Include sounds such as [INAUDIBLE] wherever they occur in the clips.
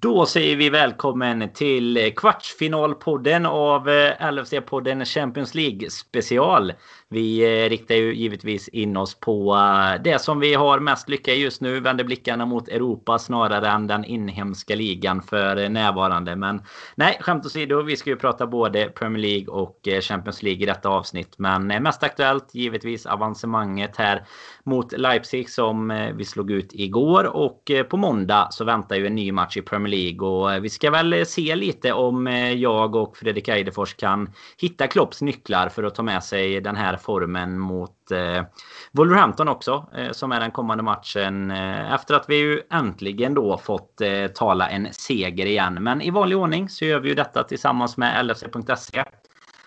Då säger vi välkommen till eh, kvartsfinalpodden av eh, LFC-podden Champions League special. Vi eh, riktar ju givetvis in oss på det som vi har mest lycka i just nu. Vänder blickarna mot Europa snarare än den inhemska ligan för närvarande. Men nej, skämt åsido. Vi ska ju prata både Premier League och Champions League i detta avsnitt. Men mest aktuellt givetvis avancemanget här mot Leipzig som vi slog ut igår. Och på måndag så väntar ju en ny match i Premier League. Och eh, vi ska väl eh, se lite om eh, jag och Fredrik Eidefors kan hitta Klopps nycklar för att ta med sig den här formen mot eh, Wolverhampton också. Eh, som är den kommande matchen. Eh, efter att vi ju äntligen då fått eh, tala en seger igen. Men i vanlig ordning så gör vi ju detta tillsammans med LFC.se.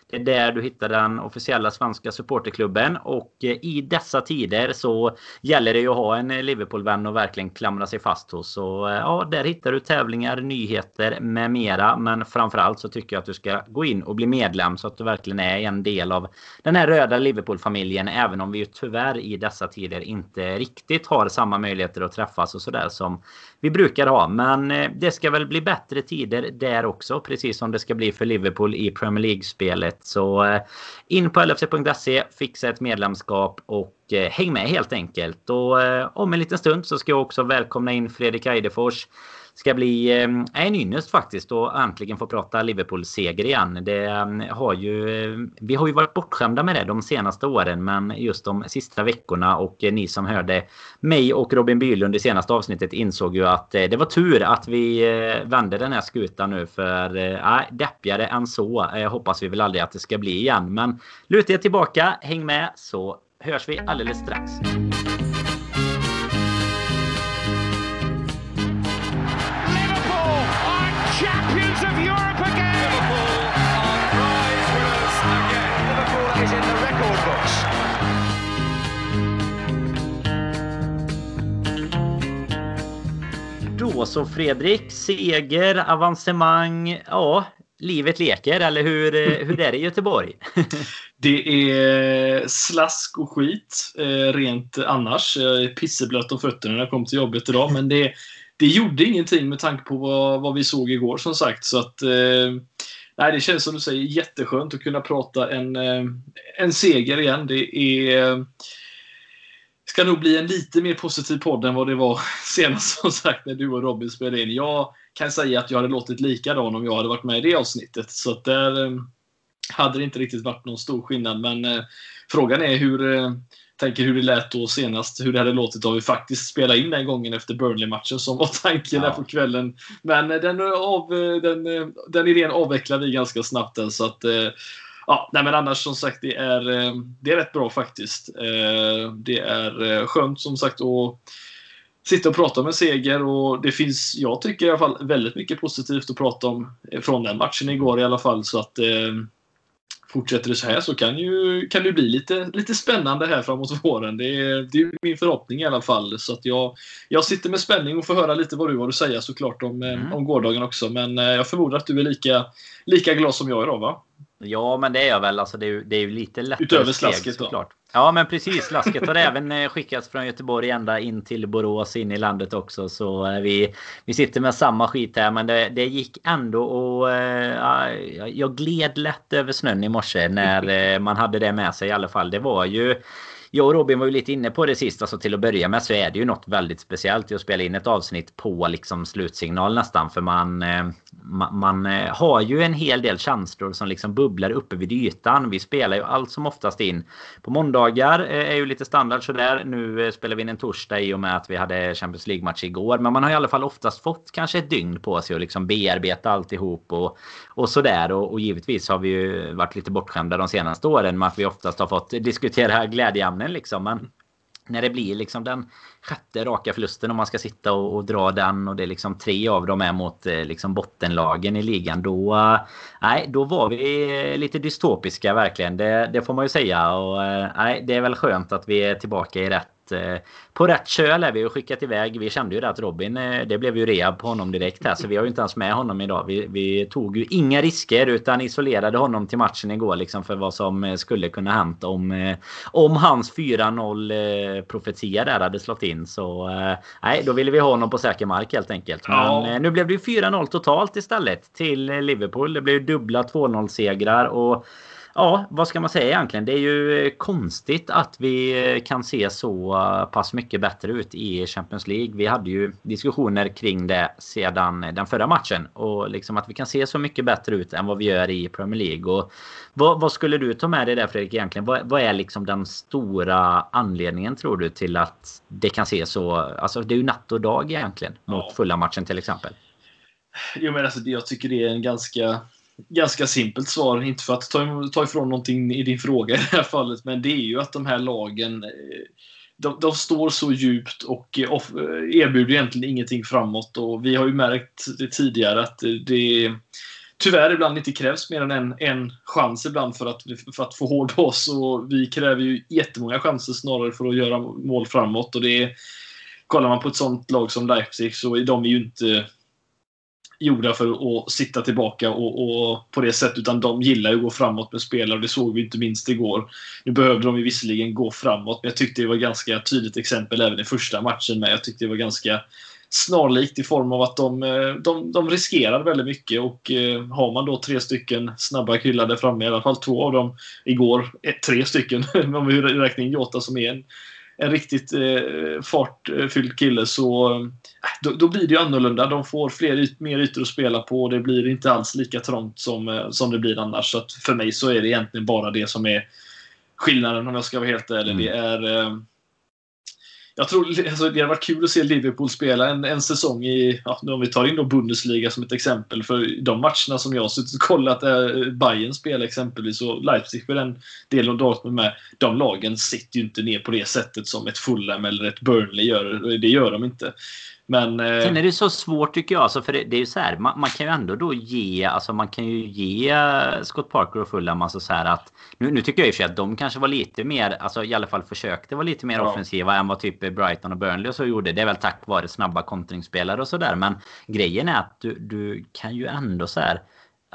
Det är där du hittar den officiella svenska supporterklubben. Och eh, i dessa tider så gäller det ju att ha en eh, Liverpool-vän och verkligen klamra sig fast hos. Så eh, ja, där hittar du tävlingar, nyheter med mera. Men framförallt så tycker jag att du ska gå in och bli medlem så att du verkligen är en del av den här röda Liverpool-familjen. Även om vi ju tyvärr i dessa tider inte riktigt har samma möjligheter att träffas och sådär som vi brukar ha. Men eh, det ska väl bli bättre tider där också. Precis som det ska bli för Liverpool i Premier League-spelet. Så eh, in på LFC.se, fixa ett medlemskap och eh, häng med helt enkelt. Och om en liten stund så ska jag också välkomna in Fredrik Eidefors ska bli eh, en ynnest faktiskt att äntligen få prata Liverpool-seger igen. Det eh, har ju, eh, vi har ju varit bortskämda med det de senaste åren men just de sista veckorna och eh, ni som hörde mig och Robin Bylund i senaste avsnittet insåg ju att det var tur att vi vände den här skutan nu för äh, deppigare än så jag hoppas vi väl aldrig att det ska bli igen. Men luta er tillbaka, häng med så hörs vi alldeles strax. Så Fredrik, seger, avancemang, ja, livet leker eller hur, eh, hur är det i Göteborg? [LAUGHS] det är slask och skit eh, rent annars. Jag är pisseblöt om fötterna när jag kom till jobbet idag men det, det gjorde ingenting med tanke på vad, vad vi såg igår som sagt. Så att, eh, nej, det känns som du säger jätteskönt att kunna prata en, en seger igen. Det är ska nog bli en lite mer positiv podd än vad det var [LAUGHS] senast som sagt när du och Robin spelade in. Jag kan säga att jag hade låtit likadan om jag hade varit med i det avsnittet. Så att där eh, hade det inte riktigt varit någon stor skillnad. Men eh, frågan är hur, eh, tänker hur det lät då senast, hur det hade låtit om vi faktiskt spelade in den gången efter Burnley-matchen som var [LAUGHS] tanken ja. där på kvällen. Men den, av, den, den idén avvecklade vi ganska snabbt. Den, så att, ja, nej, men annars som sagt, det är, det är rätt bra faktiskt. Det är skönt som sagt att sitta och prata om en seger och det finns, jag tycker i alla fall, väldigt mycket positivt att prata om från den matchen igår i alla fall. Så att fortsätter det så här så kan, ju, kan det bli lite, lite spännande här framåt [LAUGHS] våren. Det är, det är min förhoppning i alla fall. Så att jag, jag sitter med spänning och får höra lite vad du har att säga såklart om, eh, mm. om gårdagen också. Men eh, jag förmodar att du är lika, lika glad som jag idag va? Ja, men det är jag väl. Alltså, det, är, det är ju lite lättare Utöver slasket såklart. Ja, men precis. Slasket har [LAUGHS] även eh, skickats från Göteborg ända in till Borås in i landet också. Så eh, vi, vi sitter med samma skit här. Men det, det gick ändå och uh, jag gled lätt över snön i morse när [LAUGHS] man hade det med sig i alla fall. Det var ju jag och Robin var ju lite inne på det sist. Alltså till att börja med så är det ju något väldigt speciellt i att spela in ett avsnitt på liksom slutsignal nästan. För man, eh, man, man, har ju en hel del känslor som liksom bubblar uppe vid ytan. Vi spelar ju allt som oftast in på måndagar. Eh, är ju lite standard sådär. Nu spelar vi in en torsdag i och med att vi hade Champions League-match igår. Men man har i alla fall oftast fått kanske ett dygn på sig att liksom bearbeta alltihop och, och sådär. Och, och givetvis har vi ju varit lite bortskämda de senaste åren med att vi oftast har fått diskutera glädjeämnen poängen liksom. Men när det blir liksom den sjätte raka förlusten om man ska sitta och, och, dra den och det är liksom tre av dem är mot eh, liksom bottenlagen i ligan då eh, nej då var vi eh, lite dystopiska verkligen det, det får man ju säga och nej det är väl skönt att vi är tillbaka i rätt rätt, eh, på rätt köl är vi och skickat iväg. Vi kände ju det att Robin, eh, det blev ju rehab på honom direkt här. Så vi har ju inte ens med honom idag. Vi, vi tog ju inga risker utan isolerade honom till matchen igår liksom för vad som eh, skulle kunna hänt om, om hans 4-0 profetia där hade slått in. Så nej, då ville vi ha honom på säker mark helt enkelt. Men ja. nu blev det ju 4-0 totalt istället till Liverpool. Det blev dubbla 2-0 segrar och Ja, vad ska man säga egentligen? Det är ju konstigt att vi kan se så pass mycket bättre ut i Champions League. Vi hade ju diskussioner kring det sedan den förra matchen. Och liksom att vi kan se så mycket bättre ut än vad vi gör i Premier League. Och vad, vad skulle du ta med dig där Fredrik egentligen? Vad, vad, är liksom den stora anledningen tror du till att det kan se så... Alltså det är ju natt och dag egentligen mot ja. fulla matchen till exempel. Jo men alltså jag tycker det är en ganska ganska simpelt svar. Inte för att ta, ta ifrån någonting i din fråga i det här fallet, men det är ju att de här lagen eh, de, de står så djupt och eh, eh, erbjuder egentligen ingenting framåt. Och vi har ju märkt det tidigare att det tyvärr ibland inte krävs mer än en, en chans ibland för att, för att få hål på oss. Och vi kräver ju jättemånga chanser snarare för att göra mål framåt. Och det är, kollar man på ett sånt lag som Leipzig så är de ju inte gjorda för att sitta tillbaka och, och, på det sättet. Utan de gillar ju att gå framåt med spelare och det såg vi inte minst igår. Nu behövde de ju visserligen gå framåt, men jag tyckte det var ganska tydligt exempel även i första matchen med. Jag tyckte det var ganska snarlikt i form av att de, eh, de, de riskerar väldigt mycket och eh, har man då tre stycken snabba killar där framme, i alla fall två av dem igår, eh, tre stycken [LAUGHS] om vi räknar in Jota som är en en riktigt eh, fartfylld kille så eh, då, då, blir det ju annorlunda. De får fler yt, mer ytor att spela på och det blir inte alls lika trångt som, eh, som det blir annars. Så för mig så är det egentligen bara det som är skillnaden om jag ska vara helt ärlig. Mm. Det är eh, jag tror alltså, det hade varit kul att se Liverpool spela en, en säsong i, ja, om vi tar in då Bundesliga som ett exempel, för de matcherna som jag har suttit och kollat, eh, Bayern spelar exempelvis och Leipzig för den delen och Dortmund med, de lagen sitter ju inte ner på det sättet som ett Fulham eller ett Burnley gör. Det gör de inte. Men, eh... Sen är det så svårt tycker jag. Alltså, för det, det är ju så här, man, man, kan ju ändå då ge, alltså man kan ju ge Scott Parker och Fulham alltså så här att nu, nu tycker jag i och för sig att de kanske var lite mer, alltså i alla fall försökte vara lite mer ja. offensiva än vad typ Brighton och Burnley och så gjorde. Det är väl tack vare snabba kontringsspelare och sådär. Men grejen är att du, du kan ju ändå så här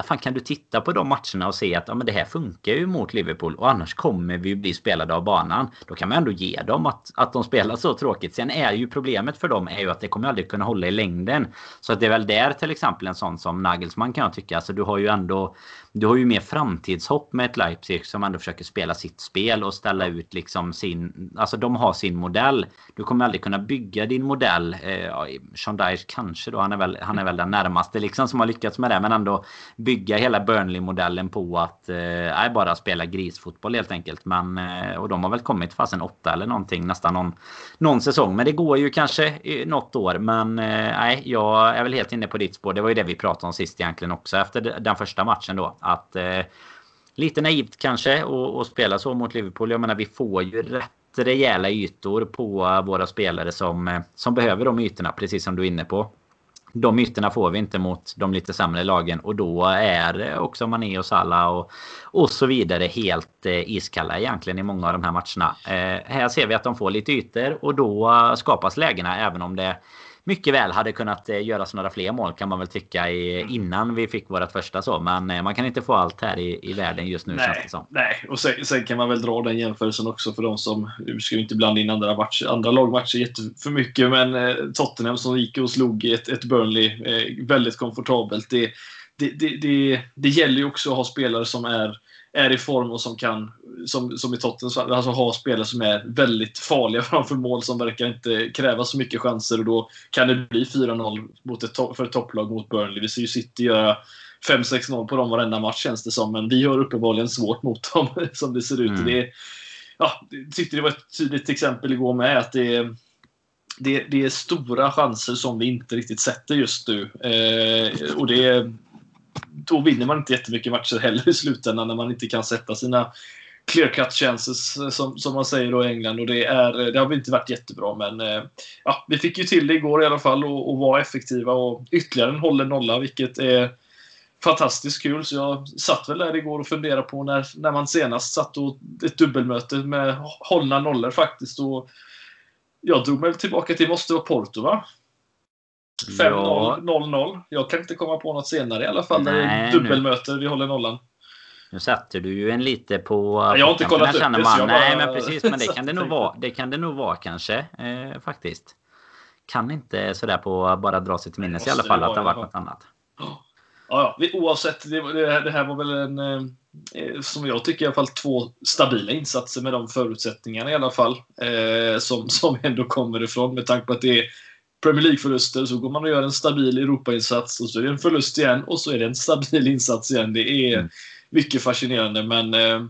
fan, kan du titta på de matcherna och se att ja, men det här funkar ju mot Liverpool och annars kommer vi bli spelade av banan. Då kan man ändå ge dem att, att de spelar så tråkigt. Sen är ju problemet för dem är ju att det kommer aldrig kunna hålla i längden. Så att det är väl där till exempel en sån som Nagelsmann kan jag tycka. Alltså du har ju ändå du har ju mer framtidshopp med ett Leipzig som ändå försöker spela sitt spel och ställa ut liksom sin... Alltså de har sin modell. Du kommer aldrig kunna bygga din modell. Eh, Sean Dyche kanske då, han är, väl, han är väl den närmaste liksom som har lyckats med det. Men ändå bygga hela Burnley-modellen på att eh, bara spela grisfotboll helt enkelt. Men, eh, och de har väl kommit fasen åtta eller någonting nästan någon, någon säsong. Men det går ju kanske något år. Men eh, nej, jag är väl helt inne på ditt spår. Det var ju det vi pratade om sist egentligen också efter den första matchen då. Att eh, lite naivt kanske att spela så mot Liverpool. Jag menar vi får ju rätt rejäla ytor på våra spelare som, eh, som behöver de ytorna. Precis som du är inne på. De ytorna får vi inte mot de lite sämre lagen och då är också Mané och Salah och, och så vidare helt eh, iskalla egentligen i många av de här matcherna. Eh, här ser vi att de får lite ytor och då eh, skapas lägena även om det mycket väl hade kunnat eh, göras några fler mål kan man väl tycka i, mm. innan vi fick vårt första så. Men eh, man kan inte få allt här i, i världen just nu nej, känns det som. Nej, och sen, sen, kan man väl dra den jämförelsen också för de som, nu ska vi inte blanda in andra, matcher, andra lagmatcher jätteför mycket, men eh, Tottenham som gick och slog ett, ett Burnley eh, väldigt komfortabelt. Det, det, det, det, det gäller ju också att ha spelare som är är i form och som kan, som, som i Tottenham, alltså ha spelare som är väldigt farliga [LAUGHS] framför mål som verkar inte kräva så mycket chanser och då kan det bli 4-0 mot ett, för ett topplag mot Burnley. Vi ser ju City göra 5-6-0 på dem varenda match känns det som, men vi har uppenbarligen svårt mot dem [LAUGHS] som det ser ut. Mm. Det, ja, tyckte det var ett tydligt exempel igår med att det det, det, är stora chanser som vi inte riktigt sätter just nu. Eh, och det, då vinner man inte jättemycket matcher heller i slutändan när man inte kan sätta sina clear cut chances som, som man säger då i England och det, är, det har inte varit jättebra men eh, ja, vi fick ju till det igår i alla fall och, och var effektiva och ytterligare en hållen nolla vilket är fantastiskt kul så jag satt väl där igår och funderade på när, när man senast satt och ett dubbelmöte med hållna nollor faktiskt och jag drog mig tillbaka till måste vara Porto va? 5-0, 0-0. Jag kan inte komma på något senare i alla fall. Nej, där det är dubbelmöte, vi håller nollan. Nu satte du ju en lite på... jag har inte kollat upp det. Bara... Nej, men precis. Men det kan det nog vara. Det kan det nog vara kanske. Eh, faktiskt. Kan inte sådär på bara dra sig till minnes i alla fall att det har varit något annat. Ja, ja. Oavsett. Det, det, det här var väl en... Eh, eh, som jag tycker i alla fall två stabila insatser med de förutsättningarna i alla fall. Eh, som, [LAUGHS] som ändå kommer ifrån med tanke på att det är Premier League-förluster så går man och gör en stabil Europa-insats och så är det en förlust igen och så är det en stabil insats igen. Det är mm. Mycket fascinerande men eh,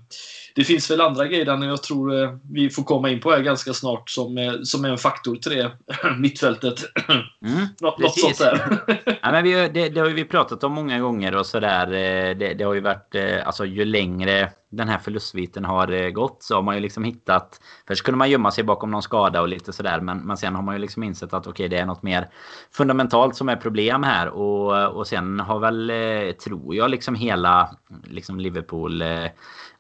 det finns väl andra grejer där jag tror eh, vi får komma in på här ganska snart som, eh, som är en faktor till det. [CLEARS THROAT] Mittfältet. Mm, [CLEARS THROAT] Nå något sånt där. [LAUGHS] ja, men vi, det, det, har vi pratat om många gånger och sådär. Eh, det, det har ju varit, alltså ju längre den här förlustsviten har eh, gått så har man ju liksom hittat... Först kunde man gömma sig bakom någon skada och lite sådär men, men sen har man ju liksom insett att okej okay, det är något mer fundamentalt som är problem här och, och sen har väl, eh, tror jag, liksom hela liksom Liverpool eh,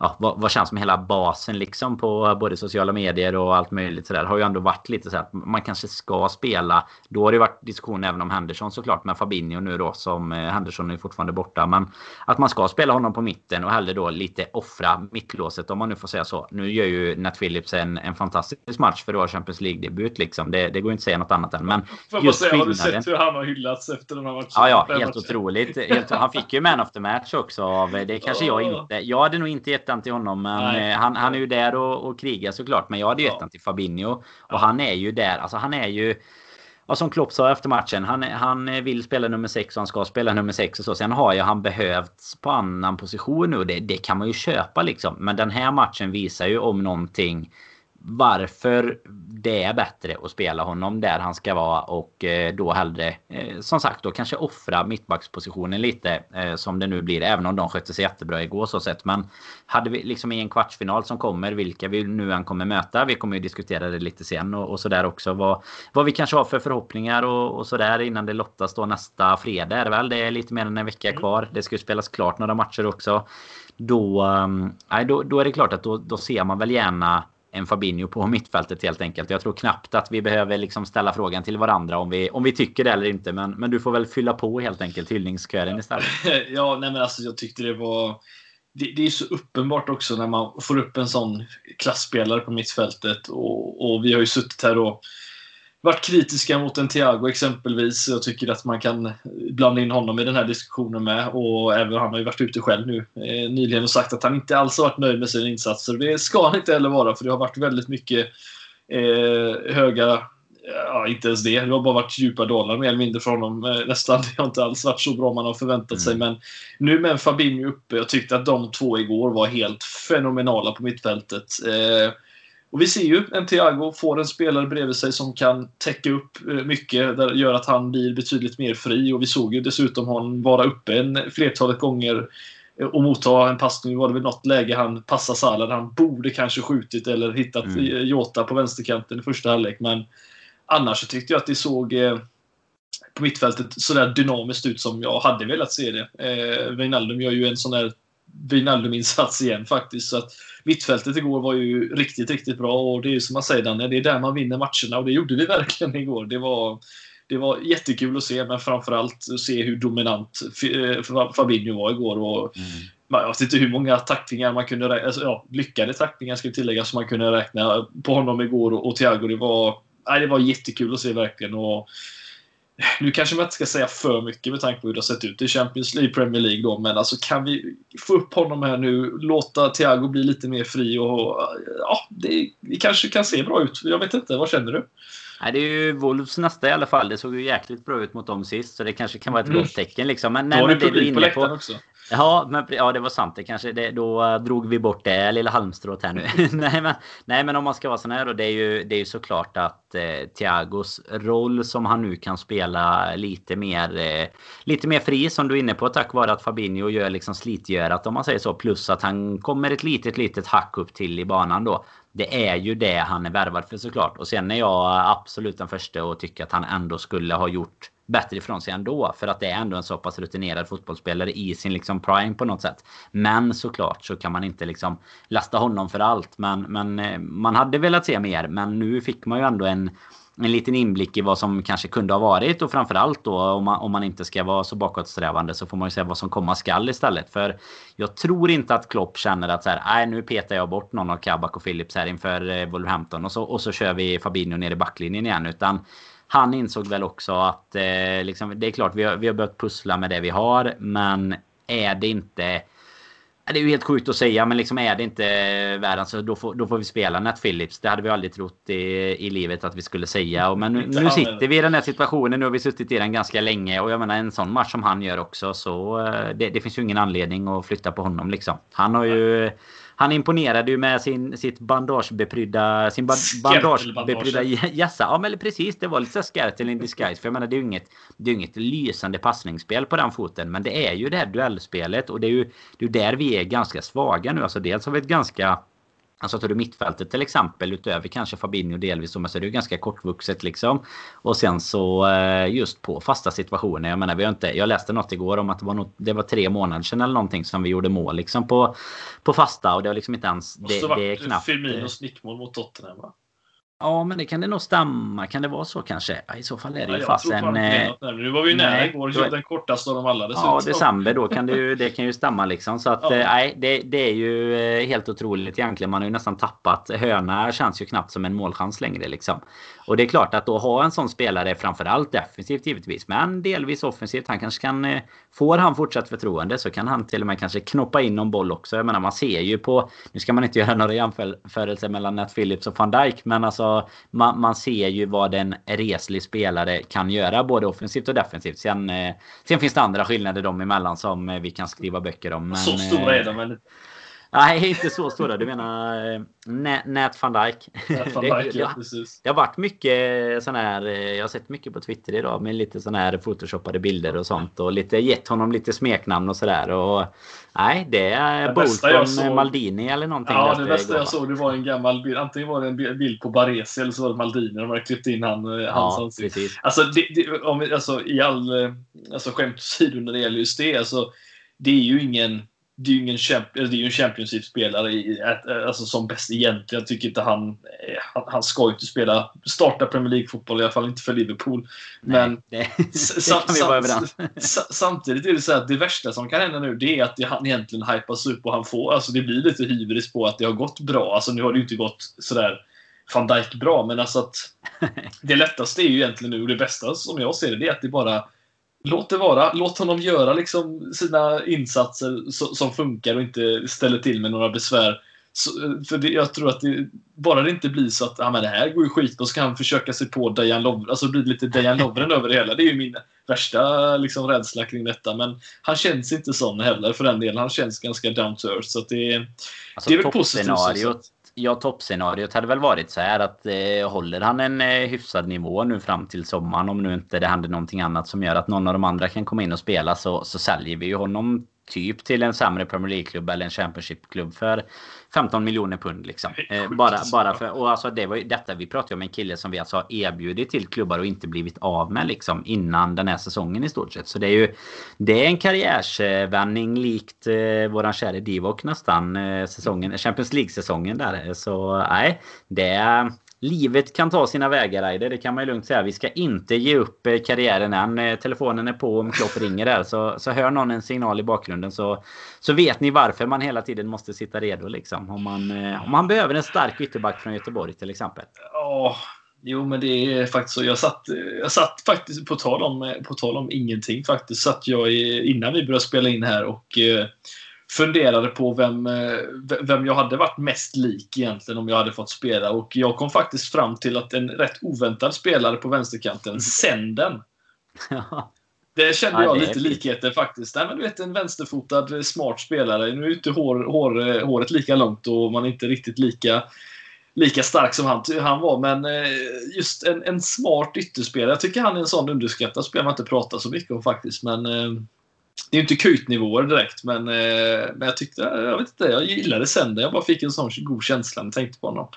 ja, vad, vad, känns som hela basen liksom på både sociala medier och allt möjligt sådär har ju ändå varit lite så att man kanske ska spela. Då har det varit diskussion även om Henderson såklart med Fabinho nu då som eh, Henderson är fortfarande borta. Men att man ska spela honom på mitten och hellre då lite off offra mittlåset om man nu får säga så. Nu gör ju Nat Phillips en, en fantastisk match för att vara Champions League-debut liksom. Det, det går inte att säga något annat än. Men Får just säga, har du sett hur han har hyllats efter den här matchen? Ja, ja, helt otroligt. Helt, han fick ju man of the match också av, det kanske jag inte. Jag hade nog inte gett den till honom. Men eh, han, han är ju där och, och krigar såklart. Men jag hade gett ja. den till Fabinho. Och han är ju där. Alltså han är ju... Ja, som Klopp sa efter matchen. Han, han vill spela nummer 6 och han ska spela nummer 6 och så. Sen har ju han behövts på annan position nu. Det, det kan man ju köpa liksom. Men den här matchen visar ju om någonting varför det är bättre att spela honom där han ska vara och eh, då hellre eh, som sagt då kanske offra mittbackspositionen lite eh, som det nu blir även om de skötte sig jättebra igår så sett. Men hade vi liksom i en kvartsfinal som kommer vilka vi nu än kommer möta vi kommer ju diskutera det lite sen och, och sådär också. Vad, vad vi kanske har för förhoppningar och, och sådär innan det lottas då nästa fredag är det väl? Det är lite mer än en vecka mm. kvar. Det ska ju spelas klart några matcher också. Då, då, då är det klart att då, då ser man väl gärna en Fabinho på mittfältet helt enkelt. Jag tror knappt att vi behöver liksom ställa frågan till varandra om vi, om vi tycker det eller inte. Men, men du får väl fylla på helt enkelt hyllningskören istället. [LAUGHS] ja, nej men alltså jag tyckte det var... Det, det, är så uppenbart också när man får upp en sån klassspelare på mittfältet. Och, och vi har ju suttit här och varit kritiska mot en Thiago exempelvis. Jag tycker att man kan blanda in honom i den här diskussionen med. Och även han har ju varit ute själv nu eh, nyligen och sagt att han inte alls har varit nöjd med sina insatser. Det ska han inte heller vara för det har varit väldigt mycket eh, höga Ja, inte ens det. Det har bara varit djupa dalar mer eller mindre från honom. Eh, nästan. [LAUGHS] Det har inte alls varit så bra man har förväntat mm. sig. Men nu med Fabinho uppe. Jag tyckte att de två igår var helt fenomenala på mittfältet. Eh, och vi ser ju en Thiago får en spelare bredvid sig som kan täcka upp eh, mycket. Det gör att han blir betydligt mer fri. Och vi såg ju dessutom honom vara uppe en flertalet gånger eh, och motta en passning. var det väl något läge han passade Salah där han borde kanske skjutit eller hittat mm. Jota på vänsterkanten i första halvlek. Men annars så tyckte jag att det såg eh, på mittfältet sådär dynamiskt ut som jag hade velat se det. Eh, Wijnaldum gör ju en sån där Wijnaldum-insats igen faktiskt. Så att mittfältet igår var ju riktigt, riktigt bra och det är ju som man säger Danne, det är där man vinner matcherna och det gjorde vi [LAUGHS] verkligen igår. Det var, det var jättekul att se, men framförallt att se hur dominant eh, Fabinho var igår. Och mm. Jag vet inte hur många tacklingar man kunde räkna, alltså, ja, lyckade tacklingar ska tilläggas, som man kunde räkna på honom igår och, och Thiago. Det var, nej, det var jättekul att se verkligen. Och, nu kanske man inte ska säga för mycket med tanke på hur det har sett ut i Champions League, Premier League då, men alltså kan vi få upp honom här nu, låta Thiago bli lite mer fri och ja, det, det kanske kan se bra ut. Jag vet inte, vad känner du? Nej, det är ju Wolves nästa i alla fall. Det såg ju jäkligt bra ut mot dem sist. Så det kanske kan vara ett mm. gott tecken. Liksom. Men, nej, men det du är inne på... Också. Ja, men, ja, det var sant. Det kanske, det, då uh, drog vi bort det lilla halmstrået här nu. [LAUGHS] [LAUGHS] nej, men, nej, men om man ska vara sån här då. Det är ju, det är ju såklart att eh, Thiagos roll som han nu kan spela lite mer, eh, lite mer fri som du är inne på. Tack vare att Fabinho gör liksom slitgörat om man säger så. Plus att han kommer ett litet, litet hack upp till i banan då. Det är ju det han är värvad för såklart. Och sen är jag absolut den första att tycka att han ändå skulle ha gjort bättre ifrån sig ändå. För att det är ändå en så pass rutinerad fotbollsspelare i sin liksom prime på något sätt. Men såklart så kan man inte liksom lasta honom för allt. Men, men eh, man hade velat se mer. Men nu fick man ju ändå en en liten inblick i vad som kanske kunde ha varit och framförallt då om man, om man inte ska vara så bakåtsträvande så får man ju se vad som komma skall istället. För jag tror inte att Klopp känner att så här, nej nu petar jag bort någon av Kabak och Phillips här inför eh, Wolverhampton och så, och så kör vi Fabinho ner i backlinjen igen. Utan han insåg väl också att eh, liksom, det är klart vi har, vi har börjat pussla med det vi har men är det inte det är ju helt sjukt att säga, men liksom är det inte världen så då får, då får vi spela Nat Phillips. Det hade vi aldrig trott i, i livet att vi skulle säga. Men nu, nu sitter vi i den här situationen. Nu har vi suttit i den ganska länge. Och jag menar en sån match som han gör också. Så eh, det, det finns ju ingen anledning att flytta på honom liksom. Han har ju han imponerade ju med sin, sitt bandagebeprydda, sin ba bandagebeprydda jassa. Ja men precis, det var lite Skertel in disguise. För jag menar det är ju inget, det är inget lysande passningsspel på den foten. Men det är ju det här duellspelet och det är ju det är där vi är ganska svaga nu. Alltså dels har vi ett ganska Alltså tar du mittfältet till exempel utöver kanske Fabinho delvis så är det ju ganska kortvuxet liksom. Och sen så eh, just på fasta situationer. Jag menar vi har inte. Jag läste något igår om att det var, något, det var tre månader sedan eller någonting som vi gjorde mål liksom på, på fasta och det har liksom inte ens. Det, det är knappt. Firminos nickmål mot Tottenham va? Ja, men det kan det nog stämma. Kan det vara så kanske? Ja, I så fall är det ja, ju fasen... Eh, nu var vi ju nära igår. Då, den kortaste av dem alla. Ja, december då kan det ju, det kan ju stämma liksom. Så att ja. Eh, nej, det, det är ju eh, helt otroligt egentligen. Man har ju nästan tappat. Höna känns ju knappt som en målchans längre liksom. Och det är klart att då ha en sån spelare framförallt defensivt givetvis. Men delvis offensivt. Han kanske kan... Får han fortsatt förtroende så kan han till och med kanske knoppa in någon boll också. Jag menar man ser ju på... Nu ska man inte göra några jämförelser mellan Nat Phillips och van Dijk. Men alltså man, man ser ju vad en reslig spelare kan göra både offensivt och defensivt. Sen, eh, sen finns det andra skillnader dem emellan som eh, vi kan skriva böcker om. Men, så stora är de väl? Nej, inte så stora. Du menar eh, Nät van Dijk. Nät van [LAUGHS] Dijk, ja, precis. Det har varit mycket sån här. Eh, jag har sett mycket på Twitter idag med lite sån här photoshoppade bilder och sånt och lite gett honom lite smeknamn och sådär och Nej, det är Bolton såg... Maldini eller någonting. Ja, det bästa jag såg det var en gammal bild. Antingen var det en bild på Baresi eller så var det Maldini. De hade klippt in han, eh, ja, hans ansikte. Alltså, det, det, om, alltså, i all alltså, skämt åsido när det gäller just det. Alltså, det är ju ingen det är ju ingen det är en Championship-spelare alltså som bäst egentligen. Jag tycker inte han, eh, han, han ska inte spela, starta Premier League-fotboll, i alla fall inte för Liverpool. Men Nej, det, [LAUGHS] det [LAUGHS] Samtidigt är det så att det värsta som kan hända nu det är att det, han egentligen hypas upp och han får, alltså det blir lite hybris på att det har gått bra. Alltså nu har det ju inte gått sådär van Dijk bra, men alltså att [LAUGHS] det lättaste är ju egentligen nu och det bästa som jag ser det, det är att det bara Låt det vara. Låt honom göra liksom sina insatser som funkar och inte ställer till med några besvär. Så, för det, jag tror att det, bara det inte blir så att ah, men det här går ju skit och ska han försöka sig på Dejan Lovren. Alltså blir lite Dejan Lovren [LAUGHS] över det hela. Det är ju min värsta liksom, rädsla kring detta. Men han känns inte sån heller för den delen. Han känns ganska down to earth. Så det, alltså, det är väl positivt ja, toppscenariot hade väl varit så här att eh, håller han en eh, hyfsad nivå nu fram till sommaren om nu inte det händer någonting annat som gör att någon av de andra kan komma in och spela så, så säljer vi ju honom typ till en sämre Premier League-klubb eller en Championship-klubb för 15 miljoner pund liksom. Eh, bara, bara för, och alltså det var ju detta vi pratade om en kille som vi alltså har erbjudit till klubbar och inte blivit av med liksom innan den här säsongen i stort sett. Så det är ju det är en karriärsvändning likt eh, våran käre Divock nästan eh, säsongen, Champions League-säsongen där. Så nej, det är livet kan ta sina vägar Aider, det kan man ju lugnt säga. Vi ska inte ge upp eh, karriären än. Eh, telefonen är på om Klopp ringer där. Så, så hör någon en signal i bakgrunden så, så vet ni varför man hela tiden måste sitta redo. Liksom. Om, man, eh, om man behöver en stark ytterback från Göteborg till exempel. Ja, jo men det är faktiskt så. Jag satt, jag satt faktiskt, på tal, om, på tal om ingenting faktiskt, satt jag innan vi började spela in här och funderade på vem, eh, vem jag hade varit mest lik egentligen om jag hade fått spela. Och jag kom faktiskt fram till att en rätt oväntad spelare på vänsterkanten, mm. Senden. [LAUGHS] Det kände jag ja, lite likheter faktiskt. Nej, men du vet en vänsterfotad eh, smart spelare. Nu är inte hår, hår, eh, håret lika långt och man är inte riktigt lika, lika stark som han, han var. Men just en, en smart ytterspelare. Jag tycker han är en sån underskattad spelare man inte pratar så mycket om faktiskt. Men det är inte kutnivåer direkt, men, eh, men jag tyckte, jag vet inte, jag gillade Sender. Jag bara fick en sån god känsla när jag tänkte på honom.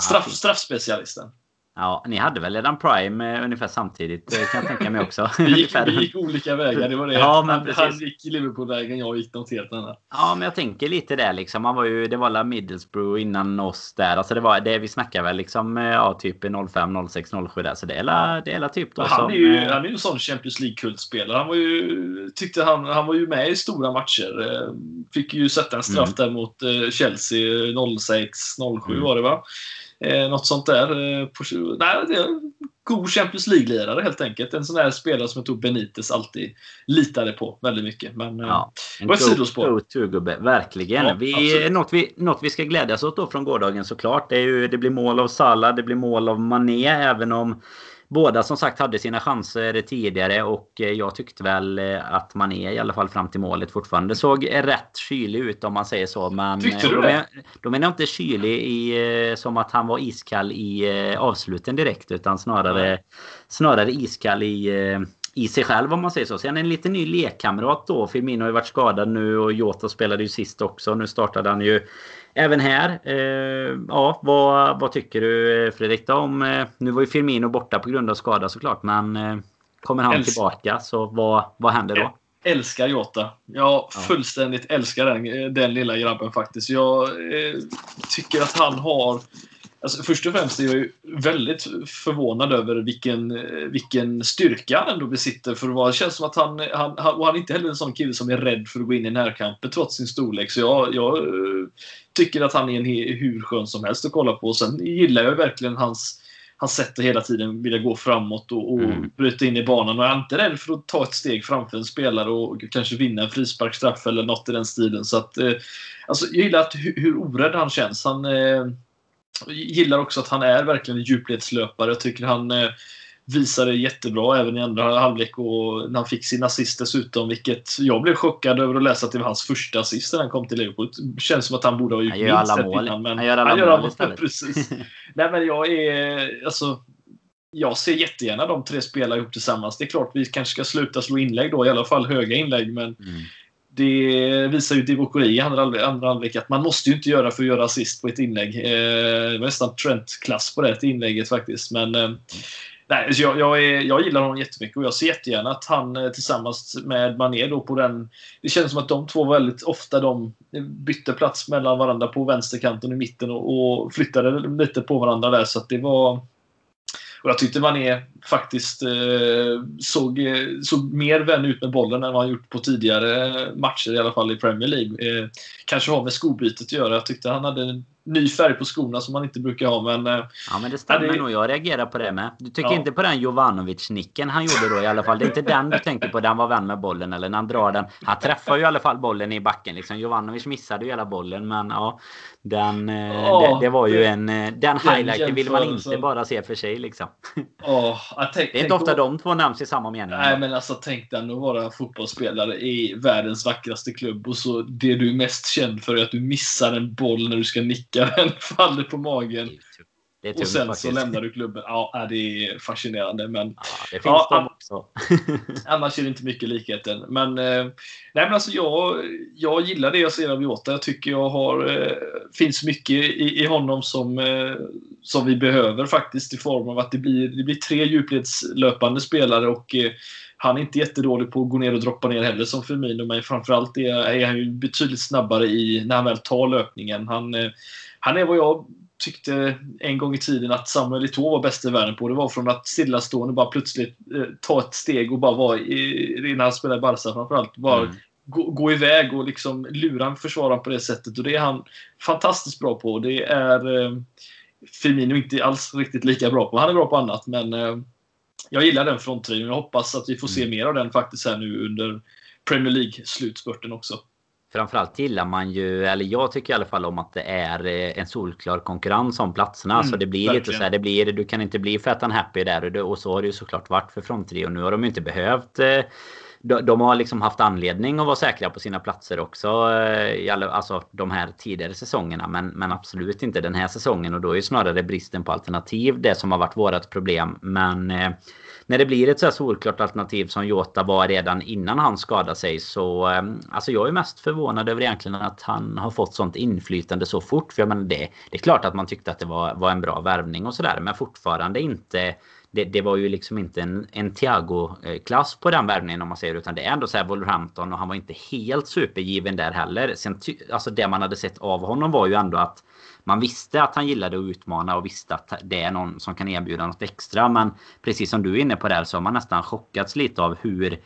Straff, straffspecialisten. Ja, ni hade väl redan Prime eh, ungefär samtidigt eh, kan jag tänka mig också. [LAUGHS] vi, gick, vi gick olika vägar, det var det. Ja, men han, han gick Liverpool-vägen, jag gick något helt annat. Ja, men jag tänker lite där liksom. Han var ju, det var la Middlesbrough innan oss där. Alltså det var det vi snackar väl liksom, ja, typ 05, 06, 07 där. Så det är la, det är la typ då han som, är ju, eh, han är ju en sån Champions League-kultspelare. Han var ju, tyckte han, han var ju med i stora matcher. Eh, Fick ju sätta en straff Mm. där mot eh, Chelsea 06, 07 Mm. var det va? Eh, något sånt där. Eh, på, nej, det är god Champions League-lirare helt enkelt. En sån där spelare som jag tror Benitez alltid litade på väldigt mycket. Men eh, Ja, en Det var ett sidospår. Verkligen. Ja, vi, absolut. något, vi, något vi ska glädjas åt då från gårdagen såklart. Det, är ju, det blir mål av Salah, det blir mål av Mané. Även om båda som sagt hade sina chanser tidigare. Och eh, jag tyckte väl eh, att Mané i alla fall fram till målet fortfarande såg rätt kylig ut om man säger så. Men, Tyckte eh, du det? Då menar jag inte kylig i, som att han var iskall i avsluten direkt. Utan snarare, snarare iskall i i sig själv om man säger så. Sen en lite ny lekkamrat då. Firmino har ju varit skadad nu och Jota spelade ju sist också. Nu startade han ju även här. Eh, ja, vad, vad tycker du Fredrik då om... Eh, nu var ju Firmino borta på grund av skada såklart. Men eh, kommer han Älsk- tillbaka så vad, vad händer då? älskar Jota. Jag Ja. fullständigt älskar den, den lilla grabben faktiskt. Jag eh, tycker att han har... Alltså, först och främst är jag ju väldigt förvånad över vilken, eh, vilken styrka han ändå besitter. För det känns som att han, han, han, och han är inte heller en sån kille som är rädd för att gå in i närkamper trots sin storlek. Så jag, jag eh, tycker att han är en hur skön som helst att kolla på. Sen gillar jag verkligen hans sätt att hela tiden vilja gå framåt och, och Mm. bryta in i banan. Och är inte rädd för att ta ett steg framför en spelare och kanske vinna en frisparksstraff eller något i den stilen. Så att, eh, alltså, jag gillar att, hur, hur orädd han känns. Han eh, gillar också att han är verkligen en djupledslöpare. Jag tycker han eh, visade jättebra även i andra halvlek och när han fick sin assist dessutom. Vilket jag blev chockad över att läsa att det var hans första assist när han kom till Liverpool. Det känns som att han borde ha gjort minst alla mål. innan, men Han gör alla han gör mål alla istället. Precis. [LAUGHS] Nej men jag är... Alltså, jag ser jättegärna de tre spela ihop tillsammans. Det är klart vi kanske ska sluta slå inlägg då, i alla fall höga inlägg. Men Mm det visar ju Divock i andra halvlek- andra halvlek att man måste ju inte göra för att göra assist på ett inlägg. Eh, det var nästan Trent-klass på det inlägget faktiskt. Men eh, nej, så jag, jag, är, jag gillar honom jättemycket och jag ser jättegärna att han eh, tillsammans med Mané då på den... Det känns som att de två väldigt ofta de bytte plats mellan varandra på vänsterkanten och i mitten och, och flyttade lite på varandra där så att det var... Och jag tyckte Mané faktiskt eh, såg, såg mer vän ut med bollen än vad han gjort på tidigare matcher, i alla fall i Premier League. Eh, kanske har med skobytet att göra. Jag tyckte han hade en ny färg på skorna som man inte brukar ha, men eh, Ja men det stämmer Ja, det- nog. Jag reagerar på det med. Du tycker Ja. inte på den Jovanovic-nicken han gjorde då i alla fall. Det är inte den du tänker på, den var vän med bollen eller när han drar den. Han träffar ju i alla fall bollen i backen liksom. Jovanovic missade ju hela bollen men ja. Den, eh, Ja, det, det var ju det- en... eh, Den highlighten vill man inte jämförelsen. bara se för sig liksom. jag tänk, Det är inte tänk ofta att- de två nämns i samma mening. Nej, men alltså tänk dig att vara fotbollsspelare i världens vackraste klubb och så det du är mest känd för är att du missar en boll när du ska nicka den, [LAUGHS] faller på magen Det är och tungt sen så faktiskt. lämnar du klubben. Ja, äh, det är fascinerande, men Ja, det finns Ja, de också. [LAUGHS] annars är det inte mycket likheten. Men, eh, nej, men alltså jag, jag gillar det jag ser av Jota. Jag tycker jag har, eh, finns mycket i, i honom som, eh, som vi behöver faktiskt i form av att det blir, det blir tre djupledslöpande spelare och han är inte jättedålig på att gå ner och droppa ner heller som Firmino, men framförallt är, är han ju betydligt snabbare i, när han väl tar löpningen. Han, eh, han är vad jag tyckte en gång i tiden att Samuel Eto'o var bäst i världen på. Det var från att stillastående bara plötsligt eh, ta ett steg och bara vara i, när han spelade i Barca framförallt. Bara Mm. gå, gå iväg och liksom lura en försvarare på det sättet. Och det är han fantastiskt bra på. Det är eh, Firmino inte alls riktigt lika bra på. Han är bra på annat, men eh, jag gillar den fronttrion. Jag hoppas att vi får se Mm. mer av den faktiskt här nu under Premier League-slutspurten också. Framförallt gillar man ju, eller jag tycker i alla fall om att det är eh, en solklar konkurrens om platserna. Mm, så det blir lite verkligen. så här, det blir, du kan inte bli and happy där. Och, så har det ju såklart varit för fronttrio. Nu har de ju inte behövt eh, de, de har liksom haft anledning att vara säkra på sina platser också. Eh, I alla, alltså de här tidigare säsongerna. Men, men absolut inte den här säsongen. Och då är ju snarare bristen på alternativ det som har varit vårt problem. Men eh, när det blir ett så här solklart alternativ som Jota var redan innan han skadade sig så Eh, alltså jag är mest förvånad över egentligen att han har fått sånt inflytande så fort. För jag menar det, det är klart att man tyckte att det var, var en bra värvning och sådär men fortfarande inte det, det, var ju liksom inte en, en Thiago-klass på den värvningen om man säger utan det är ändå så här Wolverhampton och han var inte helt supergiven där heller. Sen, alltså det man hade sett av honom var ju ändå att man visste att han gillade att utmana och visste att det är någon som kan erbjuda något extra. Men precis som du är inne på där så har man nästan chockats lite av hur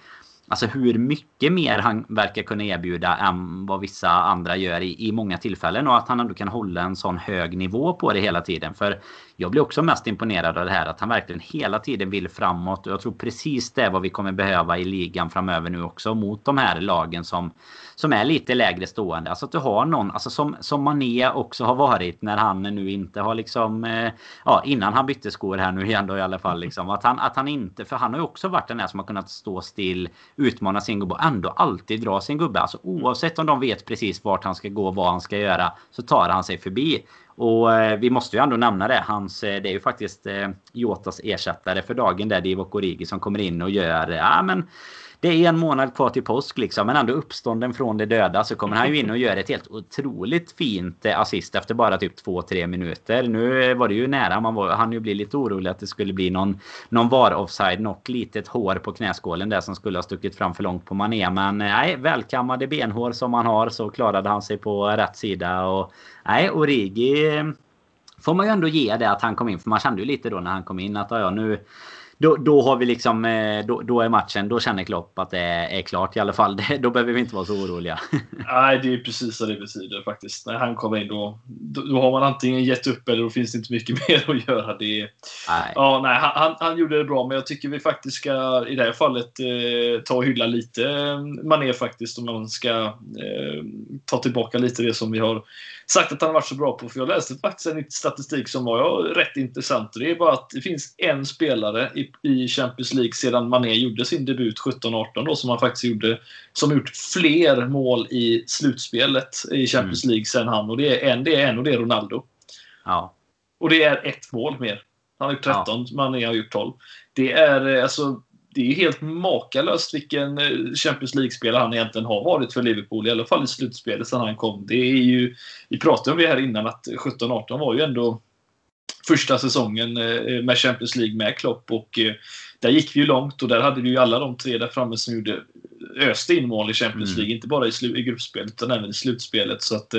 Alltså hur mycket mer han verkar kunna erbjuda än vad vissa andra gör i, i många tillfällen. Och att han ändå kan hålla en sån hög nivå på det hela tiden. För jag blir också mest imponerad av det här att han verkligen hela tiden vill framåt. Och jag tror precis det är vad vi kommer behöva i ligan framöver nu också. Mot de här lagen som, som är lite lägre stående. Alltså att du har någon, alltså som, som Mané också har varit när han nu inte har liksom... Eh, ja, innan han bytte skor här nu igen då i alla fall. Liksom, att, han, att han inte... För han har ju också varit den här som har kunnat stå still, utmana sin gubbe och ändå alltid dra sin gubbe. Alltså oavsett om de vet precis vart han ska gå, vad han ska göra, så tar han sig förbi. Och eh, vi måste ju ändå nämna det. Hans, eh, det är ju faktiskt eh, Jotas ersättare för dagen där, Divock Origi, som kommer in och gör... Eh, ja, men det är en månad kvar till påsk liksom, men ändå uppstånden från de döda så kommer han ju in och gör ett helt otroligt fint eh, assist efter bara typ 2-3 minuter. Nu var det ju nära, man var, han ju bli lite orolig att det skulle bli någon, någon VAR-offside, något litet hår på knäskålen där som skulle ha stuckit fram för långt på Mané. Men eh, nej, välkammade benhår som han har så klarade han sig på rätt sida och nej, Origi eh, får man ju ändå ge det att han kom in. För man kände ju lite då när han kom in att ja, nu, då, då har vi liksom, eh, då, då är matchen, då känner Klopp att det är, klart i alla fall. [LAUGHS] då behöver vi inte vara så oroliga. [LAUGHS] Nej, det är precis vad det betyder faktiskt. När han kommer in då, då, har man antingen gett upp eller då finns det inte mycket [LAUGHS] mer att göra. Det, nej. Ja, nej, han, han gjorde det bra, men jag tycker vi faktiskt ska i det här fallet eh, ta och hylla lite eh, Mané faktiskt. Om man ska eh, ta tillbaka lite det som vi har sagt att han har varit så bra på. För jag läste faktiskt en statistik som var rätt intressant. Det är bara att det finns en spelare i, i Champions League sedan Mané gjorde sin debut 17-18 då, som han faktiskt gjorde, som gjort fler mål i slutspelet i Champions mm. League sen han. Och det är en, det är en och det är Ronaldo. Ja. Och det är ett mål mer. Han har gjort 13, ja. Mané har gjort 12. Det är eh, alltså det är helt makalöst vilken eh, Champions League-spelare han egentligen har varit för Liverpool. I alla fall i slutspelet sedan han kom. Det är ju, vi pratade om det här innan att 17-18 var ju ändå första säsongen eh, med Champions League med Klopp. Och eh, där gick vi ju långt och där hade vi ju alla de tre där framme som gjorde öste in mål i Champions mm. League. Mm. Inte bara i, i gruppspelet utan även i slutspelet. Så att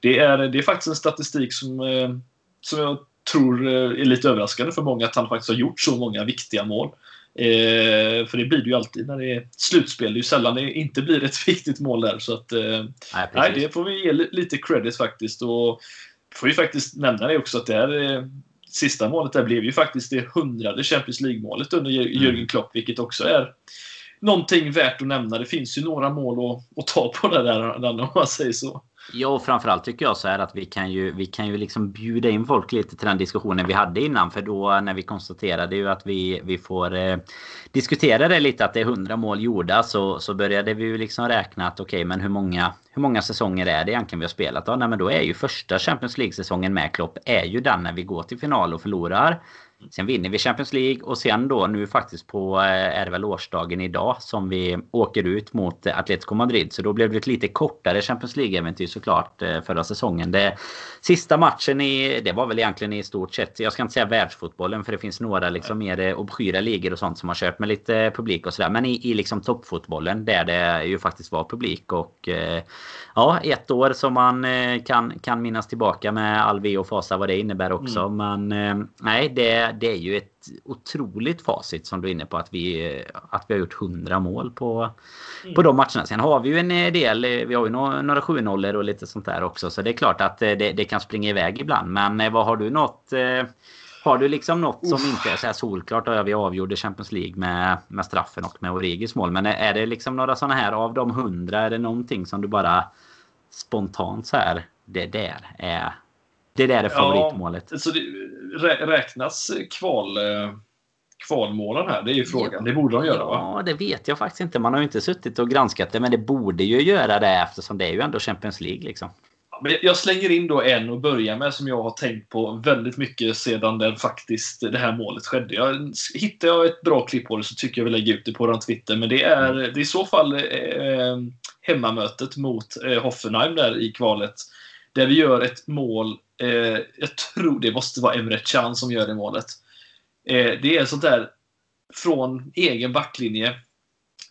det är, det är faktiskt en statistik som, som jag tror är lite överraskande för många att han faktiskt har gjort så många viktiga mål. Eh, för det blir det ju alltid när det är slutspel. Det är ju sällan det inte blir ett [LAUGHS] viktigt mål där. Så att, eh, nej, nej, det får vi ge lite credit faktiskt. Och får vi faktiskt nämna det också att det här eh, sista målet där blev ju faktiskt det hundrade Champions League-målet under mm. Jürgen Klopp, vilket också är någonting värt att nämna. Det finns ju några mål att, att ta på det där, om man säger så. Ja, och framförallt tycker jag så här att vi kan ju, vi kan ju liksom bjuda in folk lite till den diskussionen vi hade innan. För då när vi konstaterade ju att vi, vi får eh, diskutera det lite att det är 100 mål gjorda så, så började vi ju liksom räkna att okej, okay, men hur många, hur många säsonger är det egentligen vi har spelat? Ja, nej, men då är ju första Champions League-säsongen med Klopp är ju den när vi går till final och förlorar. Sen vinner vi Champions League och sen då nu faktiskt på eh, är det väl årsdagen idag som vi åker ut mot Atletico Madrid. Så då blev det ett lite kortare Champions League-äventyr såklart eh, förra säsongen. Det, sista matchen i, det var väl egentligen i stort sett, jag ska inte säga världsfotbollen för det finns några liksom mer eh, obskyra ligor och sånt som har kört med lite publik och sådär. Men i, i liksom toppfotbollen där det ju faktiskt var publik och ja, ett år som man kan, kan minnas tillbaka med all ve och fasa vad det innebär också. Mm. Men nej, det det, är ju ett otroligt facit som du är inne på att vi, att vi har gjort 100 mål på, mm. på de matcherna. Sen har vi ju en del, vi har ju några, några 7 nollor och lite sånt där också. Så det är klart att det, det kan springa iväg ibland. Men eh, vad har du något eh, har du liksom något som inte är så här solklart? Ja, vi avgjorde Champions League med, med straffen och med Origis mål. Men är det liksom några sådana här av de hundra? Är det någonting som du bara spontant så här? Det där är det där är favoritmålet. Ja, så det, räknas kval, eh, kvalmålen här? Det är ju frågan. Det borde de göra va? Ja, det vet jag faktiskt inte. Man har ju inte suttit och granskat det. Men det borde ju göra det eftersom det är ju ändå Champions League liksom. Jag slänger in då en och börjar med som jag har tänkt på väldigt mycket sedan den faktiskt, det här målet skedde. Jag, hittar jag ett bra klipp på det så tycker jag vi lägger ut det på vår Twitter. Men det är, det är i så fall eh, hemmamötet mot eh, Hoffenheim där i kvalet. Där vi gör ett mål. Eh, jag tror det måste vara Emre Can som gör det målet. Eh, det är sånt där från egen backlinje.